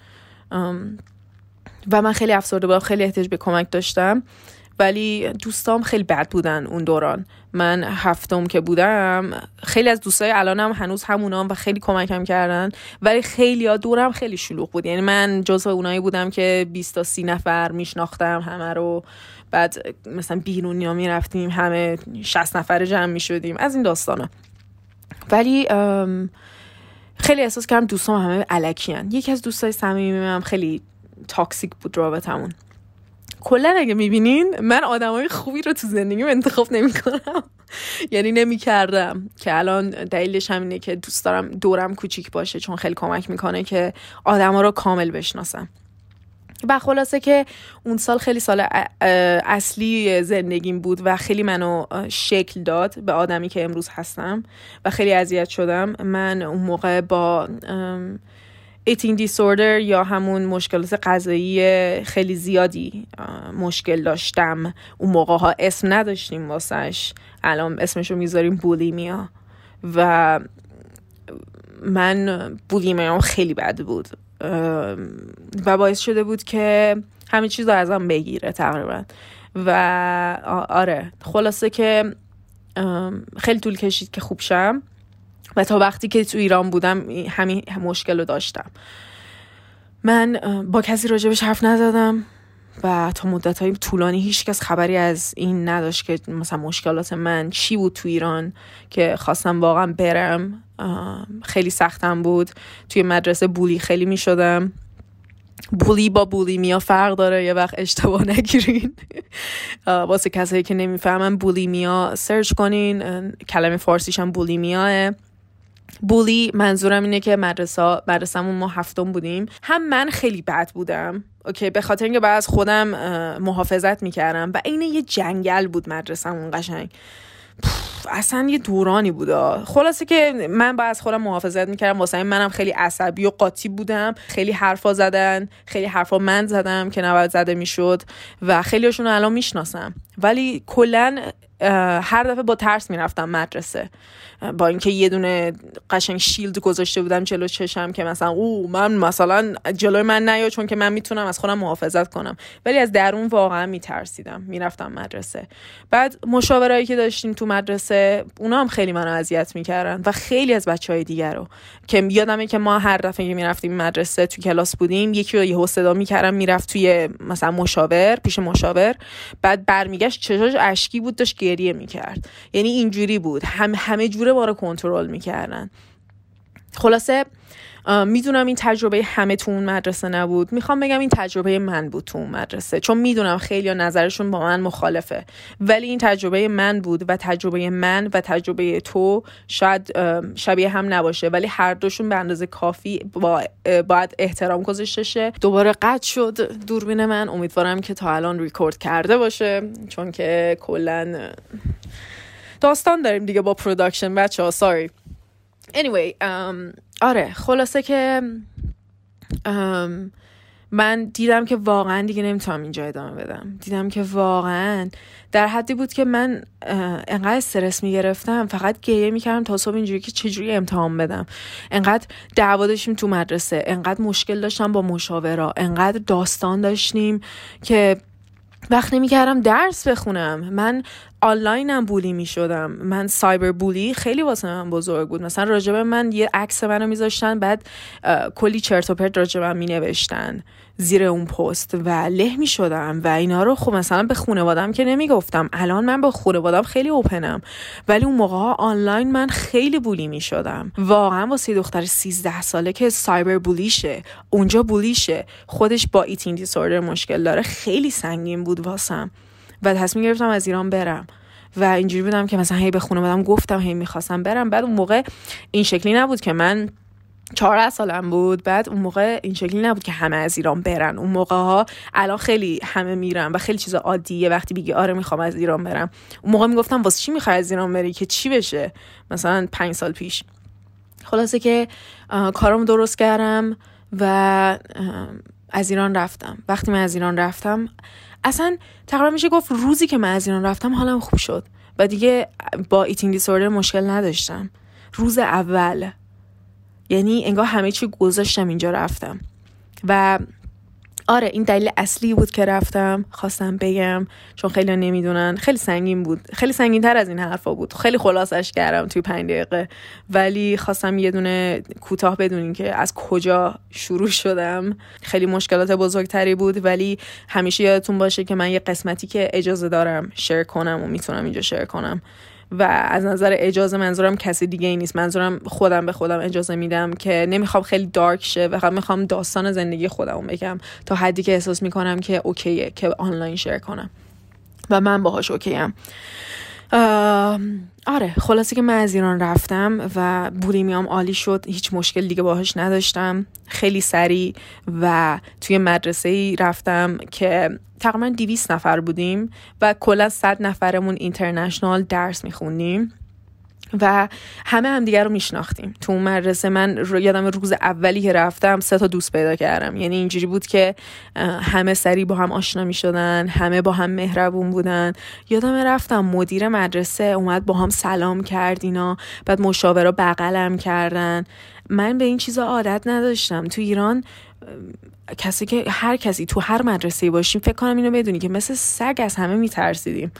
و من خیلی افسرده بودم خیلی احتیاج به کمک داشتم. ولی دوستام خیلی بد بودن اون دوران. من هفتم که بودم خیلی از دوستای الانم هنوز همونام و خیلی کمکم کردن. ولی خیلی ها دورم خیلی شلوغ بود. یعنی من جزو اونایی بودم که 20 تا 30 نفر میشناختم همه رو. بعد مثلا بیرونیا می‌رفتیم همه 60 نفر جمع می‌شدیم. از این داستانا. ولی خیلی احساس کردم دوستام همه علکیان یکی از دوستای صمیمیم خیلی تاکسیک بود رابطمون کلا اگه می‌بینین من آدمای خوبی رو تو زندگیم انتخاب نمی‌کنم. *laughs* یعنی نمی‌کردم. که الان دلیلش همینه که دوست دارم دورم کوچیک باشه چون خیلی کمک می‌کنه که آدما رو کامل بشناسم. و خلاصه که اون سال خیلی سال اصلی زندگیم بود و خیلی منو شکل داد به آدمی که امروز هستم و خیلی اذیت شدم. من اون موقع با eating disorder یا همون مشکلات غذایی خیلی زیادی مشکل داشتم. اون موقع ها اسم نداشتیم واسش. الان اسمشو می‌ذاریم بولیمیا. و من بولیمیام خیلی بد بود. و باعث شده بود که همه چیز رو ازم بگیره تقریبا. و آره خلاصه که خیلی طول کشید که خوب شم. و تا وقتی که تو ایران بودم همین مشکل رو داشتم. من با کسی راجبش حرف نزدم و تا مدت های طولانی هیچ کس خبری از این نداشت که مثلا مشکلات من چی بود تو ایران که خواستم واقعا برم. خیلی سختم بود. توی مدرسه بولی خیلی می شدم بولی با بولی میا فرق داره یه وقت اشتباه نگیرین. *laughs* واسه کسایی که نمی‌فهمن بولی میا سرچ کنین کلمه فارسیش هم بولی میاه بولی منظورم اینه که مدرسه مدرسهمون ما هفتم بودیم. هم من خیلی بد بودم. اوکی به خاطر اینکه بعد از خودم محافظت می‌کردم و این یه جنگل بود مدرسهمون قشنگ. اصلا یه دورانی بود خلاصه که من با از خودم محافظت می‌کردم. واسه منم خیلی عصبی و قاطی بودم. خیلی حرفا زدن خیلی حرفا من زدم که نباید زده می‌شد و خیلیشون الان می‌شناسم. ولی کلا هر دفعه با ترس می‌رفتم مدرسه. با اینکه یه دونه قشنگ شیلد گذاشته بودم جلو چشم که مثلا او من مثلا جلوی من نیا چون که من می‌تونم از خودم محافظت کنم. ولی از درون واقعا میترسیدم. می‌رفتم مدرسه. بعد مشاورایی که داشتیم تو مدرسه اونا هم خیلی منو اذیت می‌کردن و خیلی از بچه های دیگر رو. که یادمه که ما هر دفعه که می‌رفتیم مدرسه تو کلاس بودیم یکی رو یه صدا می‌کردم می‌رفت توی مثلا مشاور پیش مشاور. بعد برمیگشت چشاش اشکی بود داشت گریه می‌کرد. یعنی اینجوری بود. هم همه جوره ما کنترل می‌کردن. خلاصه می‌دونم این تجربه همه تو اون مدرسه نبود. می‌خوام بگم این تجربه من بود تو اون مدرسه چون می‌دونم خیلی نظرشون با من مخالفه. ولی این تجربه من بود و تجربه من و تجربه تو شاید شبیه هم نباشه. ولی هر دوشون به اندازه کافی با باید احترام گذاشته شه. دوباره قطع شد دوربین من. امیدوارم که تا الان ریکورد کرده باشه چون که کلا داستان داریم دیگه با production بچه ها sorry. Anyway um, آره خلاصه که من دیدم که واقعا دیگه نمی‌تونم اینجا ادامه بدم. دیدم که واقعا در حدی بود که من انقدر استرس می‌گرفتم فقط گریه می‌کردم تا صبح اینجوری که چجوری امتحان بدم. انقدر دعوا داشتیم تو مدرسه انقدر مشکل داشتم با مشاورا انقدر داستان داشتیم که وقت نمی‌کردم درس بخونم. من آنلاینم بولی می شدم من سایبر بولی خیلی واسه من بزرگ بود. مثلا راجبه من یه عکس منو میذاشتن بعد کلی چرت و پرت راجبه من می نوشتن زیر اون پست و له می شدم و اینا رو خب مثلا به خانوادم که نمی‌گفتم. الان من با خانوادم خیلی اوپنم ولی اون موقع ها آنلاین من خیلی بولی می شدم واقعا واسه دختر 13 ساله که سایبر بولیشه اونجا بولیشه خودش با ایتین دیسوردر مشکل داره خیلی سنگین بود واسم. و تصمیم گرفتم از ایران برم. و اینجوری بودم که مثلا هی به خانوادم گفتم هی می‌خواستم برم. بعد اون موقع این شکلی نبود که من چهارده سالم بود. بعد اون موقع این شکلی نبود که همه از ایران برن. اون موقع ها الان خیلی همه میرن و خیلی چیز عادیه. وقتی بگی آره می‌خوام از ایران برم. اون موقع می‌گفتم واسه چی می‌خوای از ایران بری؟ که چی بشه؟ مثلا پنج سال پیش. خلاصه که کارم درست کردم و از ایران رفتم. وقتی من از ایران رفتم اصلا تقریبا میشه گفت روزی که من از ایران رفتم حالم خوب شد. و دیگه با ایتینگ دیسوردر مشکل نداشتم. روز اول. یعنی انگار همه چی گذاشتم اینجا رفتم. و آره این دلیل اصلی بود که رفتم خواستم بگم چون خیلی نمی‌دونن. خیلی سنگین بود. خیلی سنگین تر از این حرفا بود. خیلی خلاصش کردم توی پنج دقیقه. ولی خواستم یه دونه کوتاه بدونین که از کجا شروع شدم. خیلی مشکلات بزرگتری بود. ولی همیشه یادتون باشه که من یه قسمتی که اجازه دارم شیر کنم و می‌تونم اینجا شیر کنم. و از نظر اجازه منظورم کسی دیگه ای نیست. منظورم خودم به خودم اجازه میدم که نمی‌خوام خیلی دارک شه و می‌خوام داستان زندگی خودم بگم تا حدی که احساس می‌کنم که اوکیه که آنلاین شیر کنم. و من باهاش اوکیم. آره خلاصه که من از ایران رفتم و بولیمیام عالی شد. هیچ مشکل دیگه باهاش نداشتم. خیلی سریع و توی مدرسه ای رفتم که تقریبا 200 نفر بودیم و کلا 100 نفرمون اینترنشنال درس میخوندیم. و همه هم دیگر رو میشناختیم. تو اون مدرسه من رو یادم روز اولی که رفتم سه تا دوست پیدا کردم. یعنی اینجوری بود که همه سری با هم آشنا می‌شدن همه با هم مهربون بودن. یادم رفتم مدیر مدرسه اومد با هم سلام کرد اینا بعد مشاوره بغلم کردن. من به این چیزا عادت نداشتم. تو ایران کسی که هر کسی تو هر مدرسه باشیم فکر کنم اینو بدونی که مثل سگ از همه میترسیدیم.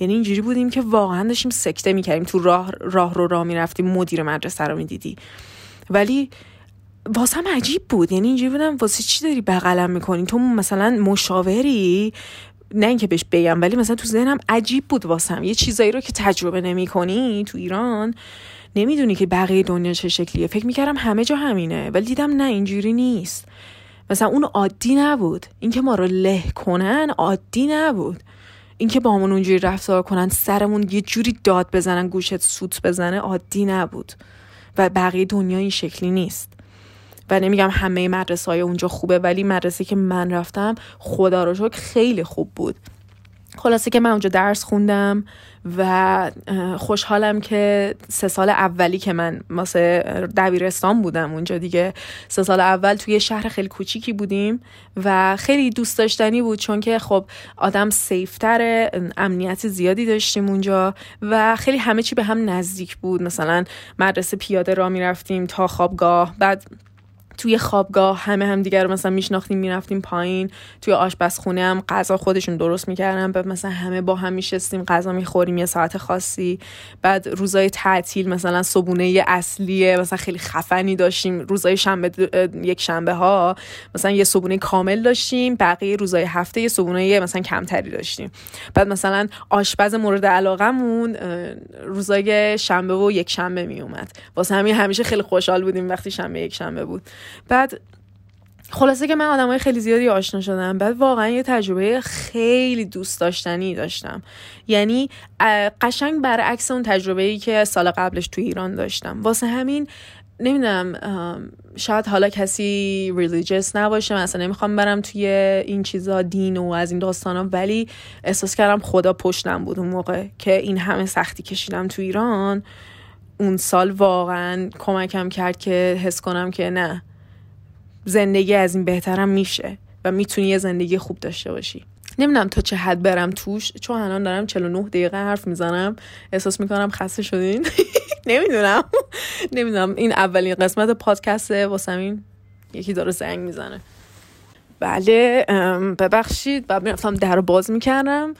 یعنی اینجوری بودیم که واقعا داشتیم سکته می‌کردیم. تو راه راه رو راه می‌رفتیم مدیر مدرسه رو می‌دیدی. ولی واسم عجیب بود. یعنی اینجوری بودم واسه چی داری بغلم می‌کنی؟ تو مثلا مشاوری نه اینکه بهش بگم ولی مثلا تو ذهنم عجیب بود واسم. یه چیزایی رو که تجربه نمی کنی تو ایران نمی‌دونی که بقیه دنیا چه شکلیه. فکر می‌کردم همه جا همینه ولی دیدم نه اینجوری نیست. مثلا اون عادی نبود. اینکه ما رو له کنن عادی نبود. اینکه با همون اونجوری رفتار کنن سرمون یه جوری داد بزنن گوشت سوت بزنه عادی نبود. و بقیه دنیا این شکلی نیست. و نمیگم همه مدرسه های اونجا خوبه ولی مدرسه که من رفتم خدا رو شکر خیلی خوب بود. خلاصه که من اونجا درس خوندم. و خوشحالم که سه سال اولی که من واسه دبیرستان بودم اونجا دیگه. سه سال اول توی شهر خیلی کوچیکی بودیم و خیلی دوست داشتنی بود چون که خب آدم سیفتر امنیت زیادی داشتیم اونجا و خیلی همه چی به هم نزدیک بود. مثلا مدرسه پیاده را می‌رفتیم تا خوابگاه بعد توی خوابگاه همه هم دیگر رو مثلا میشناختیم می‌رفتیم پایین. توی آشپزخونه هم غذا خودشون درست می‌کردن. بعد مثلا همه با هم میشستیم غذا می‌خوریم یه ساعت خاصی. بعد روزای تعطیل مثلا صبونه اصلیه مثلا خیلی خفنی داشتیم. روزای شنبه یک شنبه ها مثلا یه صبونه کامل داشتیم. بقیه روزای هفته یه صبونه مثلا کمتری داشتیم. بعد مثلا آشپز مورد علاقمون روزای شنبه و یک شنبه میومد واسه همین همیشه خیلی خوشحال بودیم وقتی شنبه یک شنبه بود. بعد خلاصه که من آدم های خیلی زیادی آشنا شدم. بعد واقعا یه تجربه خیلی دوست داشتنی داشتم. یعنی قشنگ برعکس اون تجربه ای که سال قبلش تو ایران داشتم. واسه همین نمی‌دونم شاید حالا کسی ریلیجیس نباشه مثلا نمی‌خوام برم توی این چیزا دین و از این داستانا ولی احساس کردم خدا پشتم بود اون موقع که این همه سختی کشیدم تو ایران. اون سال واقعا کمکم کرد که حس کنم که نه. زندگی از این بهترم میشه و می‌تونی یه زندگی خوب داشته باشی. نمی‌دونم تا چه حد برم توش چون الان دارم 49 دقیقه حرف می‌زنم. احساس می‌کنم خسته شدین. *laughs* نمی‌دونم. نمی‌دونم. این اولین قسمت پادکست واسمین یکی داره زنگ می‌زنه. بله ببخشید. بعد می‌رفتم در باز می‌کردم.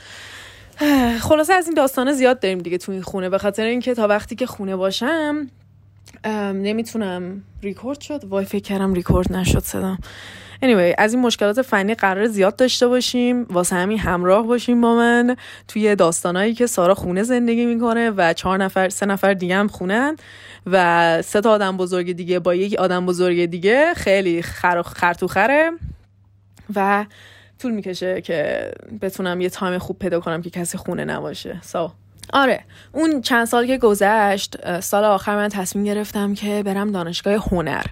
خلاصه از این داستان زیاد داریم دیگه تو این خونه. به خاطر اینکه تا وقتی که خونه باشم نمی‌تونم ریکورد شد. وای فکر کردم ریکورد نشد صدام anyway از این مشکلات فنی قرار زیاد داشته باشیم. واسه همین همراه باشیم با من توی داستانایی که سارا خونه زندگی می‌کنه و چهار نفر سه نفر دیگه هم خونه و سه تا آدم بزرگ دیگه با یک آدم بزرگ دیگه خیلی خر خرطوخره و طول می‌کشه که بتونم یه تایم خوب پیدا کنم که کسی خونه نباشه. سو آره اون چند سال که گذشت سال آخر من تصمیم گرفتم که برم دانشگاه هنر.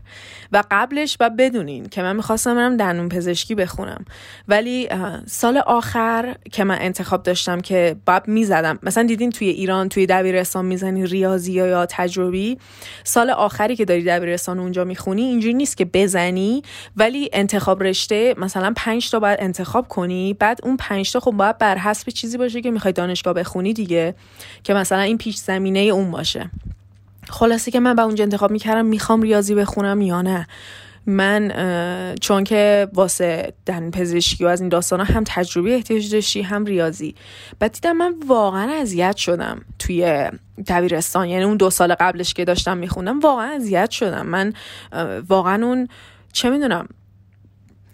و قبلش و بدونین که من می‌خواستم برم دندون پزشکی بخونم. ولی سال آخر که من انتخاب داشتم که باب می‌زدم مثلا دیدین توی ایران توی دبیرستان می‌زنی ریاضی یا تجربی؟ سال آخری که داری دبیرستان اونجا می‌خونی اینجوری نیست که بزنی ولی انتخاب رشته مثلا پنج تا باید انتخاب کنی بعد اون پنج تا خب باید بر حسب چیزی باشه که می‌خوای دانشگاه بخونی دیگه. که مثلا این پیش زمینه اون باشه. خلاصه که من به اونجا انتخاب می‌کردم می‌خوام ریاضی بخونم یا نه. من چون که واسه دن پزشکی و از این داستان هم تجربه احتیاج داشتی هم ریاضی. بعد دیدم من واقعا اذیت شدم توی دبیرستان. یعنی اون دو سال قبلش که داشتم میخوندم واقعا اذیت شدم. من واقعا اون چه می‌دونم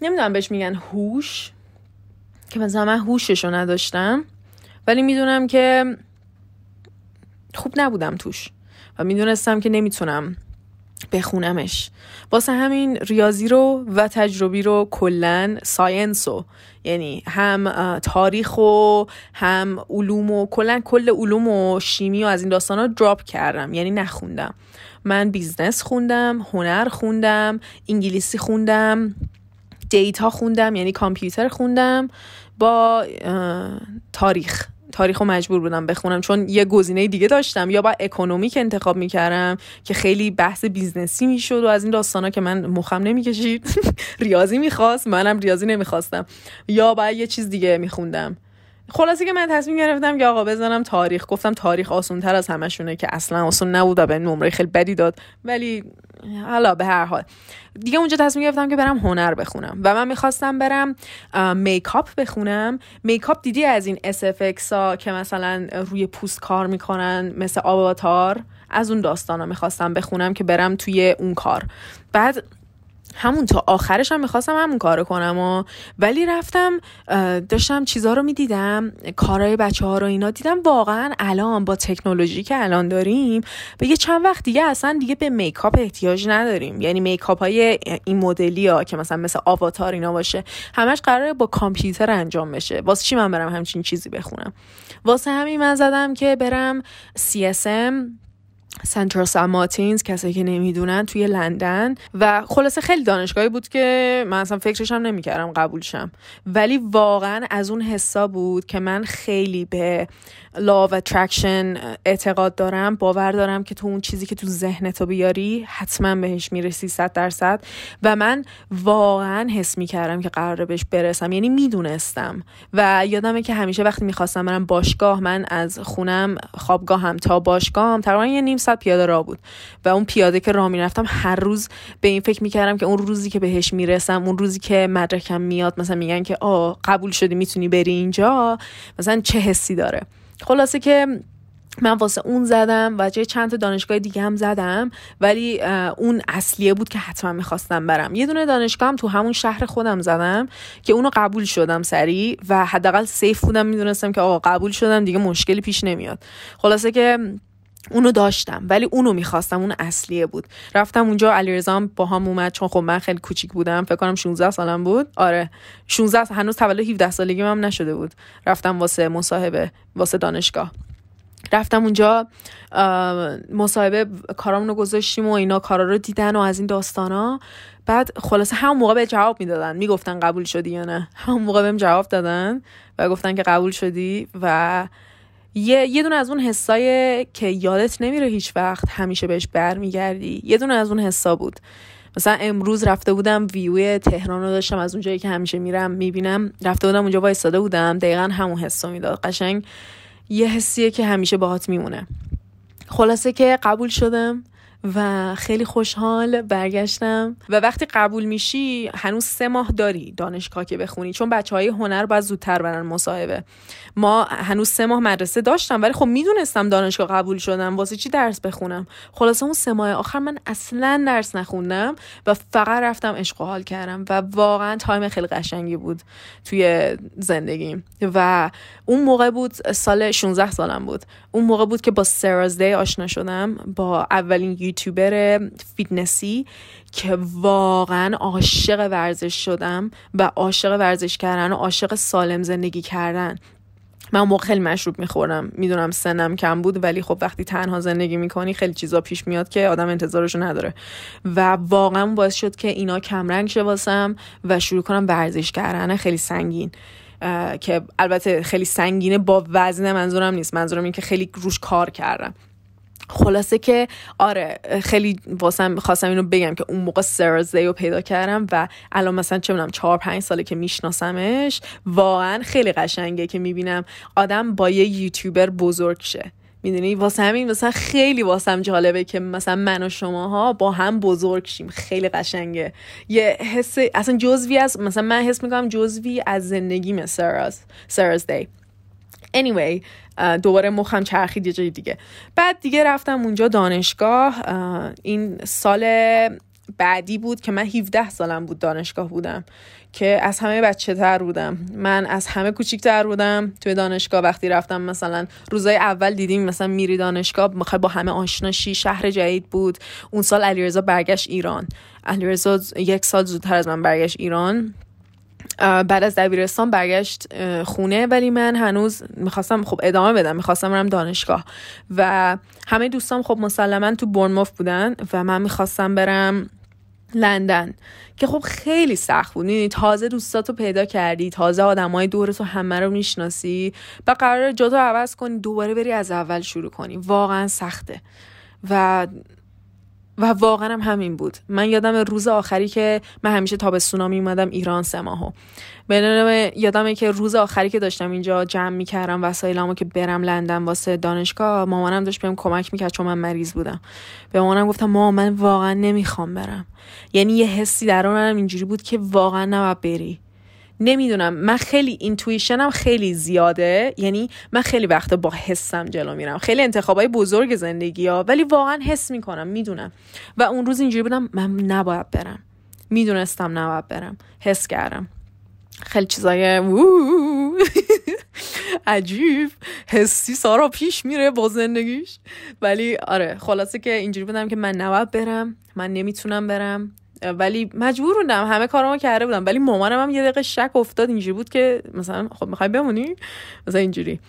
نمی‌دونم بهش میگن هوش که مثلا من هوششو نداشتم. ولی می‌دونم که خوب نبودم توش و می‌دونستم که نمی‌تونم بخونمش. واسه همین ریاضی رو و تجربی رو کلا ساینس رو یعنی هم تاریخ و هم علوم و کلا کل علوم و شیمی و از این داستان ها دراپ کردم یعنی نخوندم. من business خوندم هنر خوندم انگلیسی خوندم data خوندم یعنی کامپیوتر خوندم با تاریخ. تاریخ مجبور بودم بخونم چون یه گزینه دیگه داشتم. یا با economic انتخاب می‌کردم که خیلی بحث business ی می‌شد و از این داستانا که من مخم نمی‌کشید *laughs* ریاضی می‌خواست منم ریاضی نمی‌خواستم. یا باید یه چیز دیگه میخوندم. خلاصه که من تصمیم گرفتم که آقا بزنم تاریخ. گفتم تاریخ آسون تر از همشونه که اصلا آسون نبود و به نمره خیلی بدی داد. ولی حالا به هر حال. دیگه اونجا تصمیم گرفتم که برم هنر بخونم و من می‌خواستم برم میکاپ بخونم. میکاپ دیدی از این SFX ها که مثلا روی پوست کار می‌کنن مثل آواتار از اون داستان ها می‌خواستم بخونم که برم توی اون کار. بعد همون تا آخرش هم می‌خواستم همون کارو کنم و ولی رفتم داشتم چیزها رو می‌دیدم کارهای بچه ها رو اینا دیدم. واقعا الان با تکنولوژی که الان داریم به یه چند وقت دیگه اصلا دیگه به میکاپ احتیاج نداریم. یعنی میکاپ های این مدلی ها که مثلا مثل آواتار اینا باشه همش قراره با کامپیوتر انجام بشه. واسه چی من برم همچین چیزی بخونم؟ واسه همین من زدم که برم CSM سنترال ساماتینز کسایی که نمی‌دونن توی لندن. و خلاصه خیلی دانشگاهی بود که من اصلا فکرش هم نمی‌کردم قبول شم. ولی واقعا از اون حسا بود که من خیلی به law of attraction اعتقاد دارم باور دارم که تو اون چیزی که تو ذهنتو بیاری حتما بهش می‌رسی صد درصد. و من واقعا حس می‌کردم که قراره بهش برسم یعنی می‌دونستم. و یادمه که همیشه وقتی می‌خواستم برم باشگاه من از خونم خوابگاهم تا باشگاهم تقریبا یه نیم ساعت پیاده راه بود. و اون پیاده که راه می‌رفتم هر روز به این فکر می‌کردم که اون روزی که بهش می‌رسم اون روزی که مدرکم میاد مثلا میگن که آه قبول شدی می‌تونی بری اینجا؟ مثلا چه حسی داره؟ خلاصه که من واسه اون زدم و جای چند تا دانشگاه دیگه هم زدم ولی اون اصلیه بود که حتما می‌خواستم برم. یه دونه دانشگاه هم تو همون شهر خودم زدم که اونو قبول شدم سریع و حداقل سیف بودم می‌دونستم که آقا قبول شدم دیگه مشکلی پیش نمیاد. خلاصه که اونو داشتم ولی اونو می‌خواستم اون اصلیه بود. رفتم اونجا علیرضا با هم اومد چون خب من خیلی کوچیک بودم. فکر کنم 16 سالم بود. آره. 16 هنوز تولد 17 سالگی هم نشده بود. رفتم واسه مصاحبه واسه دانشگاه. رفتم اونجا مصاحبه کارامونو گذاشتیم و اینا کارا رو دیدن و از این داستانا. بعد خلاصه همون موقع به جواب می‌دادن. می‌گفتن قبول شدی یا نه. همون موقع بهم جواب دادن و گفتن که قبول شدی و یه یه دونه از اون حسای که یادت نمیره هیچ وقت همیشه بهش برمیگردی. یه دونه از اون حسا بود. مثلا امروز رفته بودم ویوی تهران رو داشتم از اونجایی که همیشه میرم می‌بینم. رفته بودم اونجا وایستاده بودم. دقیقا همون حسو می‌داد. قشنگ یه حسیه که همیشه باهات میمونه. خلاصه که قبول شدم. و خیلی خوشحال برگشتم. و وقتی قبول میشی هنوز سه ماه داری دانشگاه که بخونی چون بچه های هنر باید زودتر برن مصاحبه. ما هنوز سه ماه مدرسه داشتم ولی خب می‌دونستم دانشگاه قبول شدم. واسه چی درس بخونم؟ خلاصه اون سه ماه آخر من اصلا درس نخوندم و فقط رفتم عشق حال کردم. و واقعا time خیلی قشنگی بود توی زندگیم و اون موقع بود سال 16 سالم بود. اون موقع بود که با Sarah's Day آشنا شدم با اولین YouTuber fitness ی که واقعا عاشق ورزش شدم و عاشق ورزش کردن و عاشق سالم زندگی کردن. من موقع خیلی مشروب می‌خوردم می‌دونم سنم کم بود ولی خب وقتی تنها زندگی می‌کنی خیلی چیزا پیش میاد که آدم انتظارشو نداره. و واقعا باعث شد که اینا کمرنگ شه واسم و شروع کنم ورزش کردن خیلی سنگین. که البته خیلی سنگینه با وزن منظورم نیست. منظورم این که خیلی روش کار کردم. خلاصه که آره خیلی واسم خواستم اینو بگم که اون موقع سرزی رو پیدا کردم و الان مثلا چه می‌دونم چهار پنج ساله که میشناسمش واقعا خیلی قشنگه که می‌بینم آدم با یه یوتیوبر بزرگ شه. می‌دونی؟ واسه همین مثلا خیلی واسم جالبه که مثلا من و شماها با هم بزرگ شیم. خیلی قشنگه. یه حس اصلا جزوی از مثلا من حس می‌کنم جزوی از زندگی سرز سرز دی anyway دوباره مخم چرخید یه جای دیگه. بعد دیگه رفتم اونجا دانشگاه. این سال بعدی بود که من 17 سالم بود دانشگاه بودم که از همه بچه تر بودم. من از همه کوچیکتر بودم. توی دانشگاه وقتی رفتم مثلا روزای اول دیدیم مثلا میری دانشگاه می‌خوای با همه آشناشی شهر جدید بود. اون سال علیرضا برگشت ایران. علیرضا یک سال زودتر از من برگشت ایران. بعد از دبیرستان برگشت خونه. ولی من هنوز می‌خواستم خب ادامه بدم می‌خواستم برم دانشگاه. و همه دوستام خب مسلما تو برنموف بودن و من می‌خواستم برم لندن که خب خیلی سخت بود. یعنی تازه دوستاتو پیدا کردی تازه آدمای دورتو همه رو می‌شناسی. و قرار جاتو عوض کنی دوباره بری از اول شروع کنی. واقعا سخته. و و واقعا هم همین بود. من یادم روز آخری که من همیشه تابستونا می اومدم ایران سه ماهو یادمه که روز آخری که داشتم اینجا جمع می‌کردم وسایلمو که برم لندن واسه دانشگاه مامانم داشت بهم کمک می‌کرد چون من مریض بودم. به مامانم گفتم مامان من واقعا نمی‌خوام برم. یعنی یه حسی درونم اینجوری بود که واقعا نباید بری. نمی‌دونم. من خیلی اینتویشنم خیلی زیاده. یعنی من خیلی وقتا با حسم جلو میرم. خیلی انتخابای بزرگ زندگی ها ولی واقعا حس می‌کنم. می‌دونم. و اون روز اینجوری بودم من نباید برم. می‌دونستم نباید برم. حس کردم. خیلی چیزای *laughs* عجیب. حسی سارا پیش میره با زندگیش. ولی آره خلاصه که اینجوری بودم که من نباید برم. من نمی‌تونم برم. ولی مجبور بودم همه کارامو کرده بودم. ولی مامانم هم یه دقیقه شک افتاد اینجوری بود که مثلا خب می‌خوای بمونی؟ مثلا اینجوری.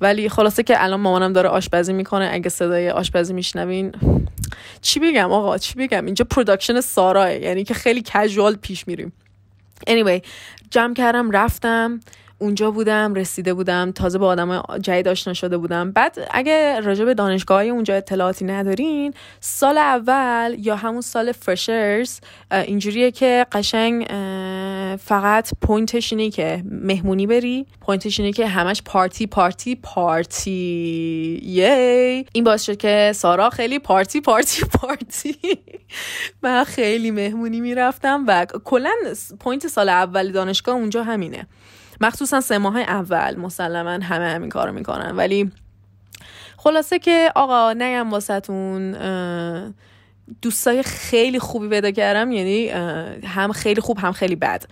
ولی خلاصه که الان مامانم داره آشپزی می‌کنه. اگه صدای آشپزی میشنوین چی بگم آقا؟ چی بگم؟ اینجا production ساراه یعنی که خیلی casual پیش میریم. Anyway جمع کردم رفتم. اونجا بودم رسیده بودم تازه با آدم جدید آشنا شده بودم. بعد اگه راجع به دانشگاه اونجا اطلاعاتی ندارین سال اول یا همون سال freshers اینجوریه که قشنگ فقط point ش اینه که مهمونی بری point ش اینه که همش پارتی پارتی پارتی. یی! این باعث شد که سارا خیلی پارتی پارتی پارتی. من خیلی مهمونی می‌رفتم و کلا point سال اول دانشگاه اونجا همینه. مخصوصا سه ماه اول مسلما همه همین کارو می‌کنن. ولی خلاصه که آقا نگم واسهتون دوستای خیلی خوبی پیدا کردم یعنی هم خیلی خوب هم خیلی بد.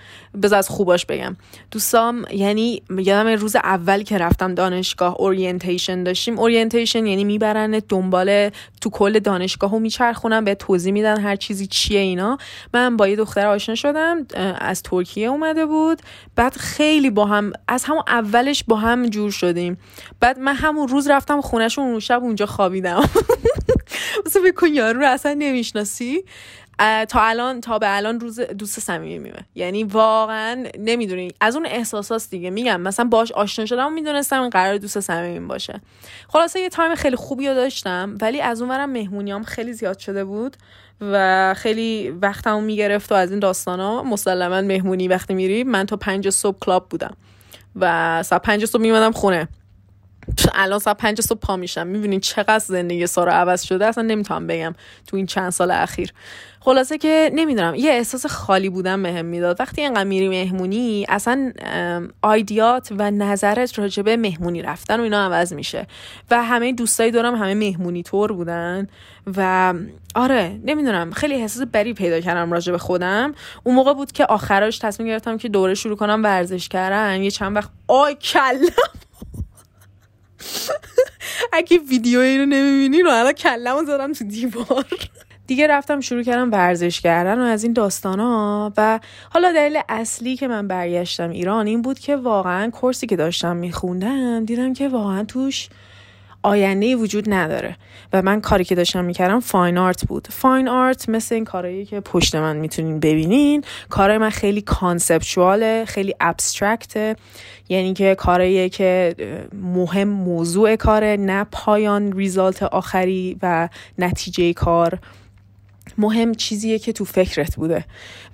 بذار از خوباش بگم. دوستام یعنی یادم روز اول که رفتم دانشگاه orientation داشتیم. orientation یعنی می‌برن دنبال تو کل دانشگاه و میچرخونم به توضیح میدن هر چیزی چیه اینا. من با یه دختر آشنا شدم از ترکیه اومده بود. بعد خیلی با هم از همون اولش با هم جور شدیم. بعد من همون روز رفتم خونهشون اون شب اونجا خوابیدم. *laughs* مثلا بکن یارو رو اصلا نمی‌شناسی؟ تا الان تا به الان روز دوست صمیمی میمه. یعنی واقعا نمی‌دونی. از اون احساسات دیگه. میگم مثلا باش آشنا شدم و می‌دونستم قرار دوست صمیمی باشه. خلاصه یه time خیلی خوبی داشتم ولی از اونورم مهمونیام خیلی زیاد شده بود و خیلی وقتمو می‌گرفت و از این ها مسلما مهمونی وقتی میری. من تا پنج صبح club بودم و ساعت پنج صبح میمدم خونه. الان ساعت پنج صبح پا میشم. می‌بینین چقدر زندگی سارا عوض شده اصلا نمی‌تونم بگم تو این چند سال اخیر. خلاصه که نمی‌دونم یه احساس خالی بودن بهم می‌داد. وقتی اینقدر میری مهمونی اصلا آیدیات و نظرت راجبه مهمونی رفتن و اینا عوض میشه. و همه دوستایی دارم همه مهمونی طور بودن و آره نمی‌دونم خیلی احساس بری پیدا کردم راجع به خودم. اون موقع بود که آخرش تصمیم گرفتم که دوره شروع کنم ورزش کردن. یه چند وقت آی کلم *laughs* اگه ویدیو رو نمی‌بینی رو الان کلمو زدم تو دیوار. دیگه رفتم شروع کردم ورزش کردن و از این داستان ها و حالا دلیل اصلی که من برگشتم ایران این بود که واقعا کورسی که داشتم میخوندم دیدم که واقعا توش آینده وجود نداره. و من کاری که داشتم می‌کردم فاین آرت بود. فاین آرت مثل این کارهایی که پشت من می‌تونین ببینین کارهای من خیلی کانسپچواله خیلی ابسترکته یعنی که کارهایی که مهم موضوع کاره نه پایان ریزالت آخری و نتیجه کار. مهم چیزیه که تو فکرت بوده.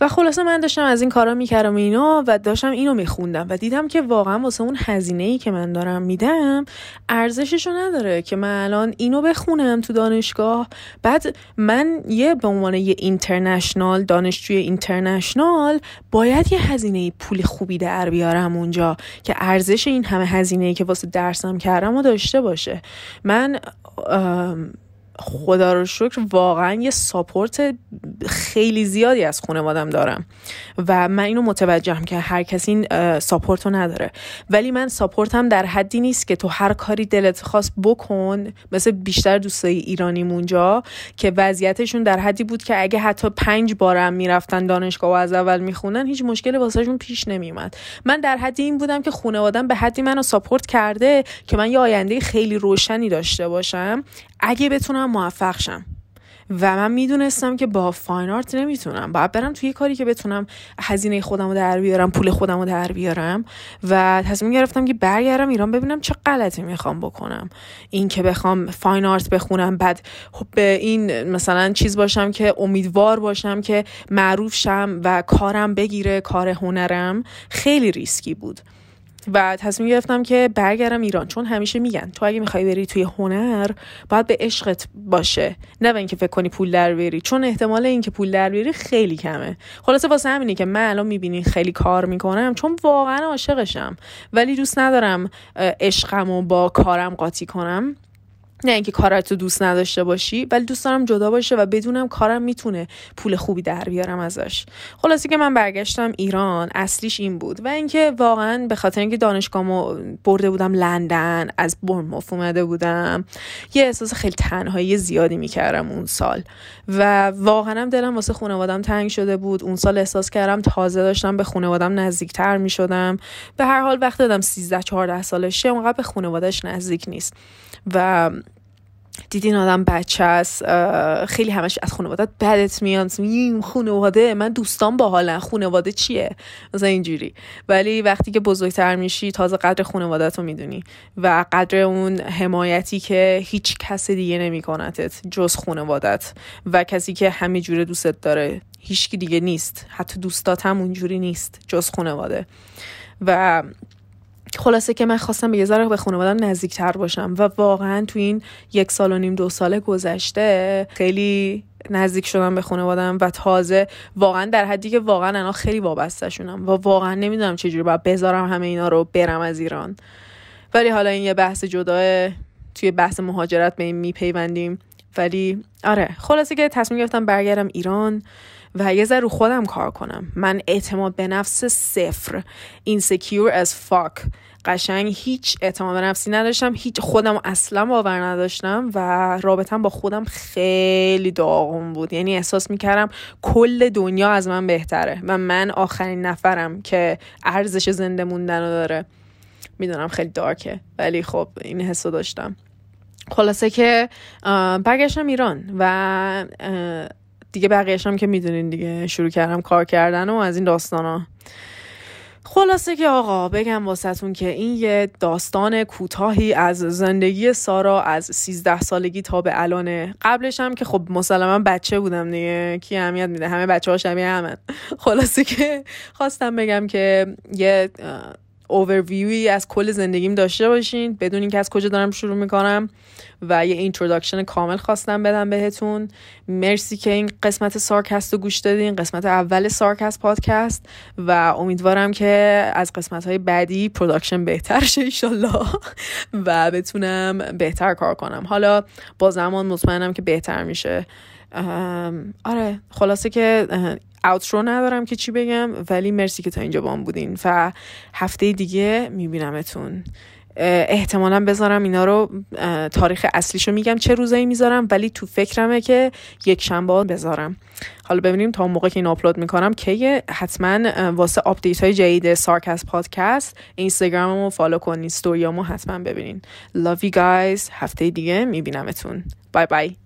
و خلاصه من داشتم از این کارا می‌کردم اینا و داشتم اینو میخوندم و دیدم که واقعا واسه اون هزینه ای که من دارم میدم ارزششو نداره که من الان اینو بخونم تو دانشگاه. بعد من یه به عنوان یه اینترنشنال دانشجوی اینترنشنال باید یه هزینه پول خوبی در بیارم اونجا که ارزش این همه هزینه ای که واسه درسم کردم داشته باشه. من خدا رو شکر واقعا یه ساپورت خیلی زیادی از خانوادم دارم و من اینو متوجهم که هر کسی این ساپورت رو نداره. ولی من ساپورتم در حدی نیست که تو هر کاری دلت خواست بکن مثل بیشتر دوستای ایرانی مونجا که وضعیتشون در حدی بود که اگه حتی پنج بارم می‌رفتن دانشگاه و از اول می‌خونن هیچ مشکل واسهشون پیش نمیومد من در حدی این بودم که خانوادم به حدی منو ساپورت کرده که من یه آینده خیلی روشنی داشته باشم. اگه بتونم موفق شم. و من می‌دونستم که با fine art نمی‌تونم. باید برم توی کاری که بتونم هزینه خودم رو در بیارم پول خودم رو در بیارم. و تصمیم گرفتم که برگردم ایران ببینم چه غلطی می‌خوام بکنم. این که بخوام fine art بخونم بعد خب به این مثلا چیز باشم که امیدوار باشم که معروف شم و کارم بگیره کار هنرم خیلی ریسکی بود. و تصمیم گرفتم که برگردم ایران. چون همیشه میگن تو اگه می‌خوای بری توی هنر باید به عشقت باشه. نه اینکه فکر کنی پول در بیاری. چون احتمال اینکه پول در بیاری خیلی کمه. خلاصه واسه همینه که من الان می‌بینی خیلی کار می‌کنم چون واقعا عاشقشم. ولی دوست ندارم عشقم و با کارم قاطی کنم. نه اینکه کارت رو دوست نداشته باشی ولی دوست دارم جدا باشه و بدونم کارم می‌تونه پول خوبی در بیارم ازش. خلاصی که من برگشتم ایران اصلیش این بود و اینکه واقعا به خاطر اینکه دانشگاهمو برده بودم لندن از برموف اومده بودم یه احساس خیلی تنهایی زیادی می‌کردم اون سال. و واقعا هم دلم واسه خانوادم تنگ شده بود. اون سال احساس کردم تازه داشتم به خانوادم نزدیکتر می‌شدم. به هر حال وقتی دادم 13 14 سالشه اونقدر به خانوادش نزدیک نیست. و دیدین آدم بچه است خیلی همش از خانواده بدت میاد. این خانواده من دوستان باحالن خانواده چیه؟ مثلا اینجوری. ولی وقتی که بزرگتر میشی تازه قدر خانوادت رو می‌دونی و قدر اون حمایتی که هیچ کس دیگه نمیکنتت جز خانوادت و کسی که همه جوره دوستت داره. هیچکی دیگه نیست. حتی دوستات هم اونجوری نیست جز خانواده. و خلاصه که من خواستم به یه ذره به خانوادم نزدیکتر باشم و واقعا تو این یک سال و نیم دو سال گذشته خیلی نزدیک شدم به خانوادم و تازه واقعا در حدی که واقعا الان خیلی وابسته شونم و واقعا نمی‌دونم چجوری باید بذارم همه اینا رو برم از ایران. ولی حالا این یه بحث جداه توی بحث مهاجرت به این میپیوندیم. ولی آره خلاصه که تصمیم گرفتم برگردم ایران. و یه ذره رو خودم کار کنم. من اعتماد به نفس صفر. insecure as fuck قشنگ هیچ اعتماد به نفسی نداشتم. هیچ خودم اصلا باور نداشتم و رابطم با خودم خیلی داغون بود. یعنی احساس می‌کردم کل دنیا از من بهتره و من آخرین نفرم که ارزش زنده موندن رو داره. می‌دونم خیلی دارکه ولی خب این حسو داشتم. خلاصه که برگشتم ایران و دیگه بقیهش هم که می‌دونین دیگه شروع کردم کار کردن و از این داستان ها خلاصه که آقا بگم واسهتون که این یه داستان کوتاهی از زندگی سارا از 13 سالگی تا به الانه. قبلش هم که خب مسلما بچه بودم دیگه. کی اهمیت میده؟ همه بچه ها شبیه همه. *laughs* خلاصه که خواستم بگم که یه اوورویوی از کل زندگیم داشته باشین. بدون اینکه از کجا دارم شروع می‌کنم. و یه introduction کامل خواستم بدم بهتون. مرسی که این قسمت سارکست رو گوش دادین. قسمت اول سارکست پادکست و امیدوارم که از قسمت های بعدی production بهتر شه ایشالله *laughs* و بتونم بهتر کار کنم. حالا با زمان مطمئنم که بهتر میشه. آره خلاصه که outro ندارم که چی بگم ولی مرسی که تا اینجا بام بودین و هفته دیگه میبینمتون. احتمالا بذارم اینا رو تاریخ اصلیشو میگم چه روزایی می‌ذارم ولی تو فکرمه که یک شنبه بذارم. حالا ببینیم تا موقع که این آپلود می‌کنم که حتما واسه update های جدید سارکست پادکست اینستاگراممو follow کنین ستوریامو حتما ببینین. Love you guys. هفته دیگه میبینمتون. بای بای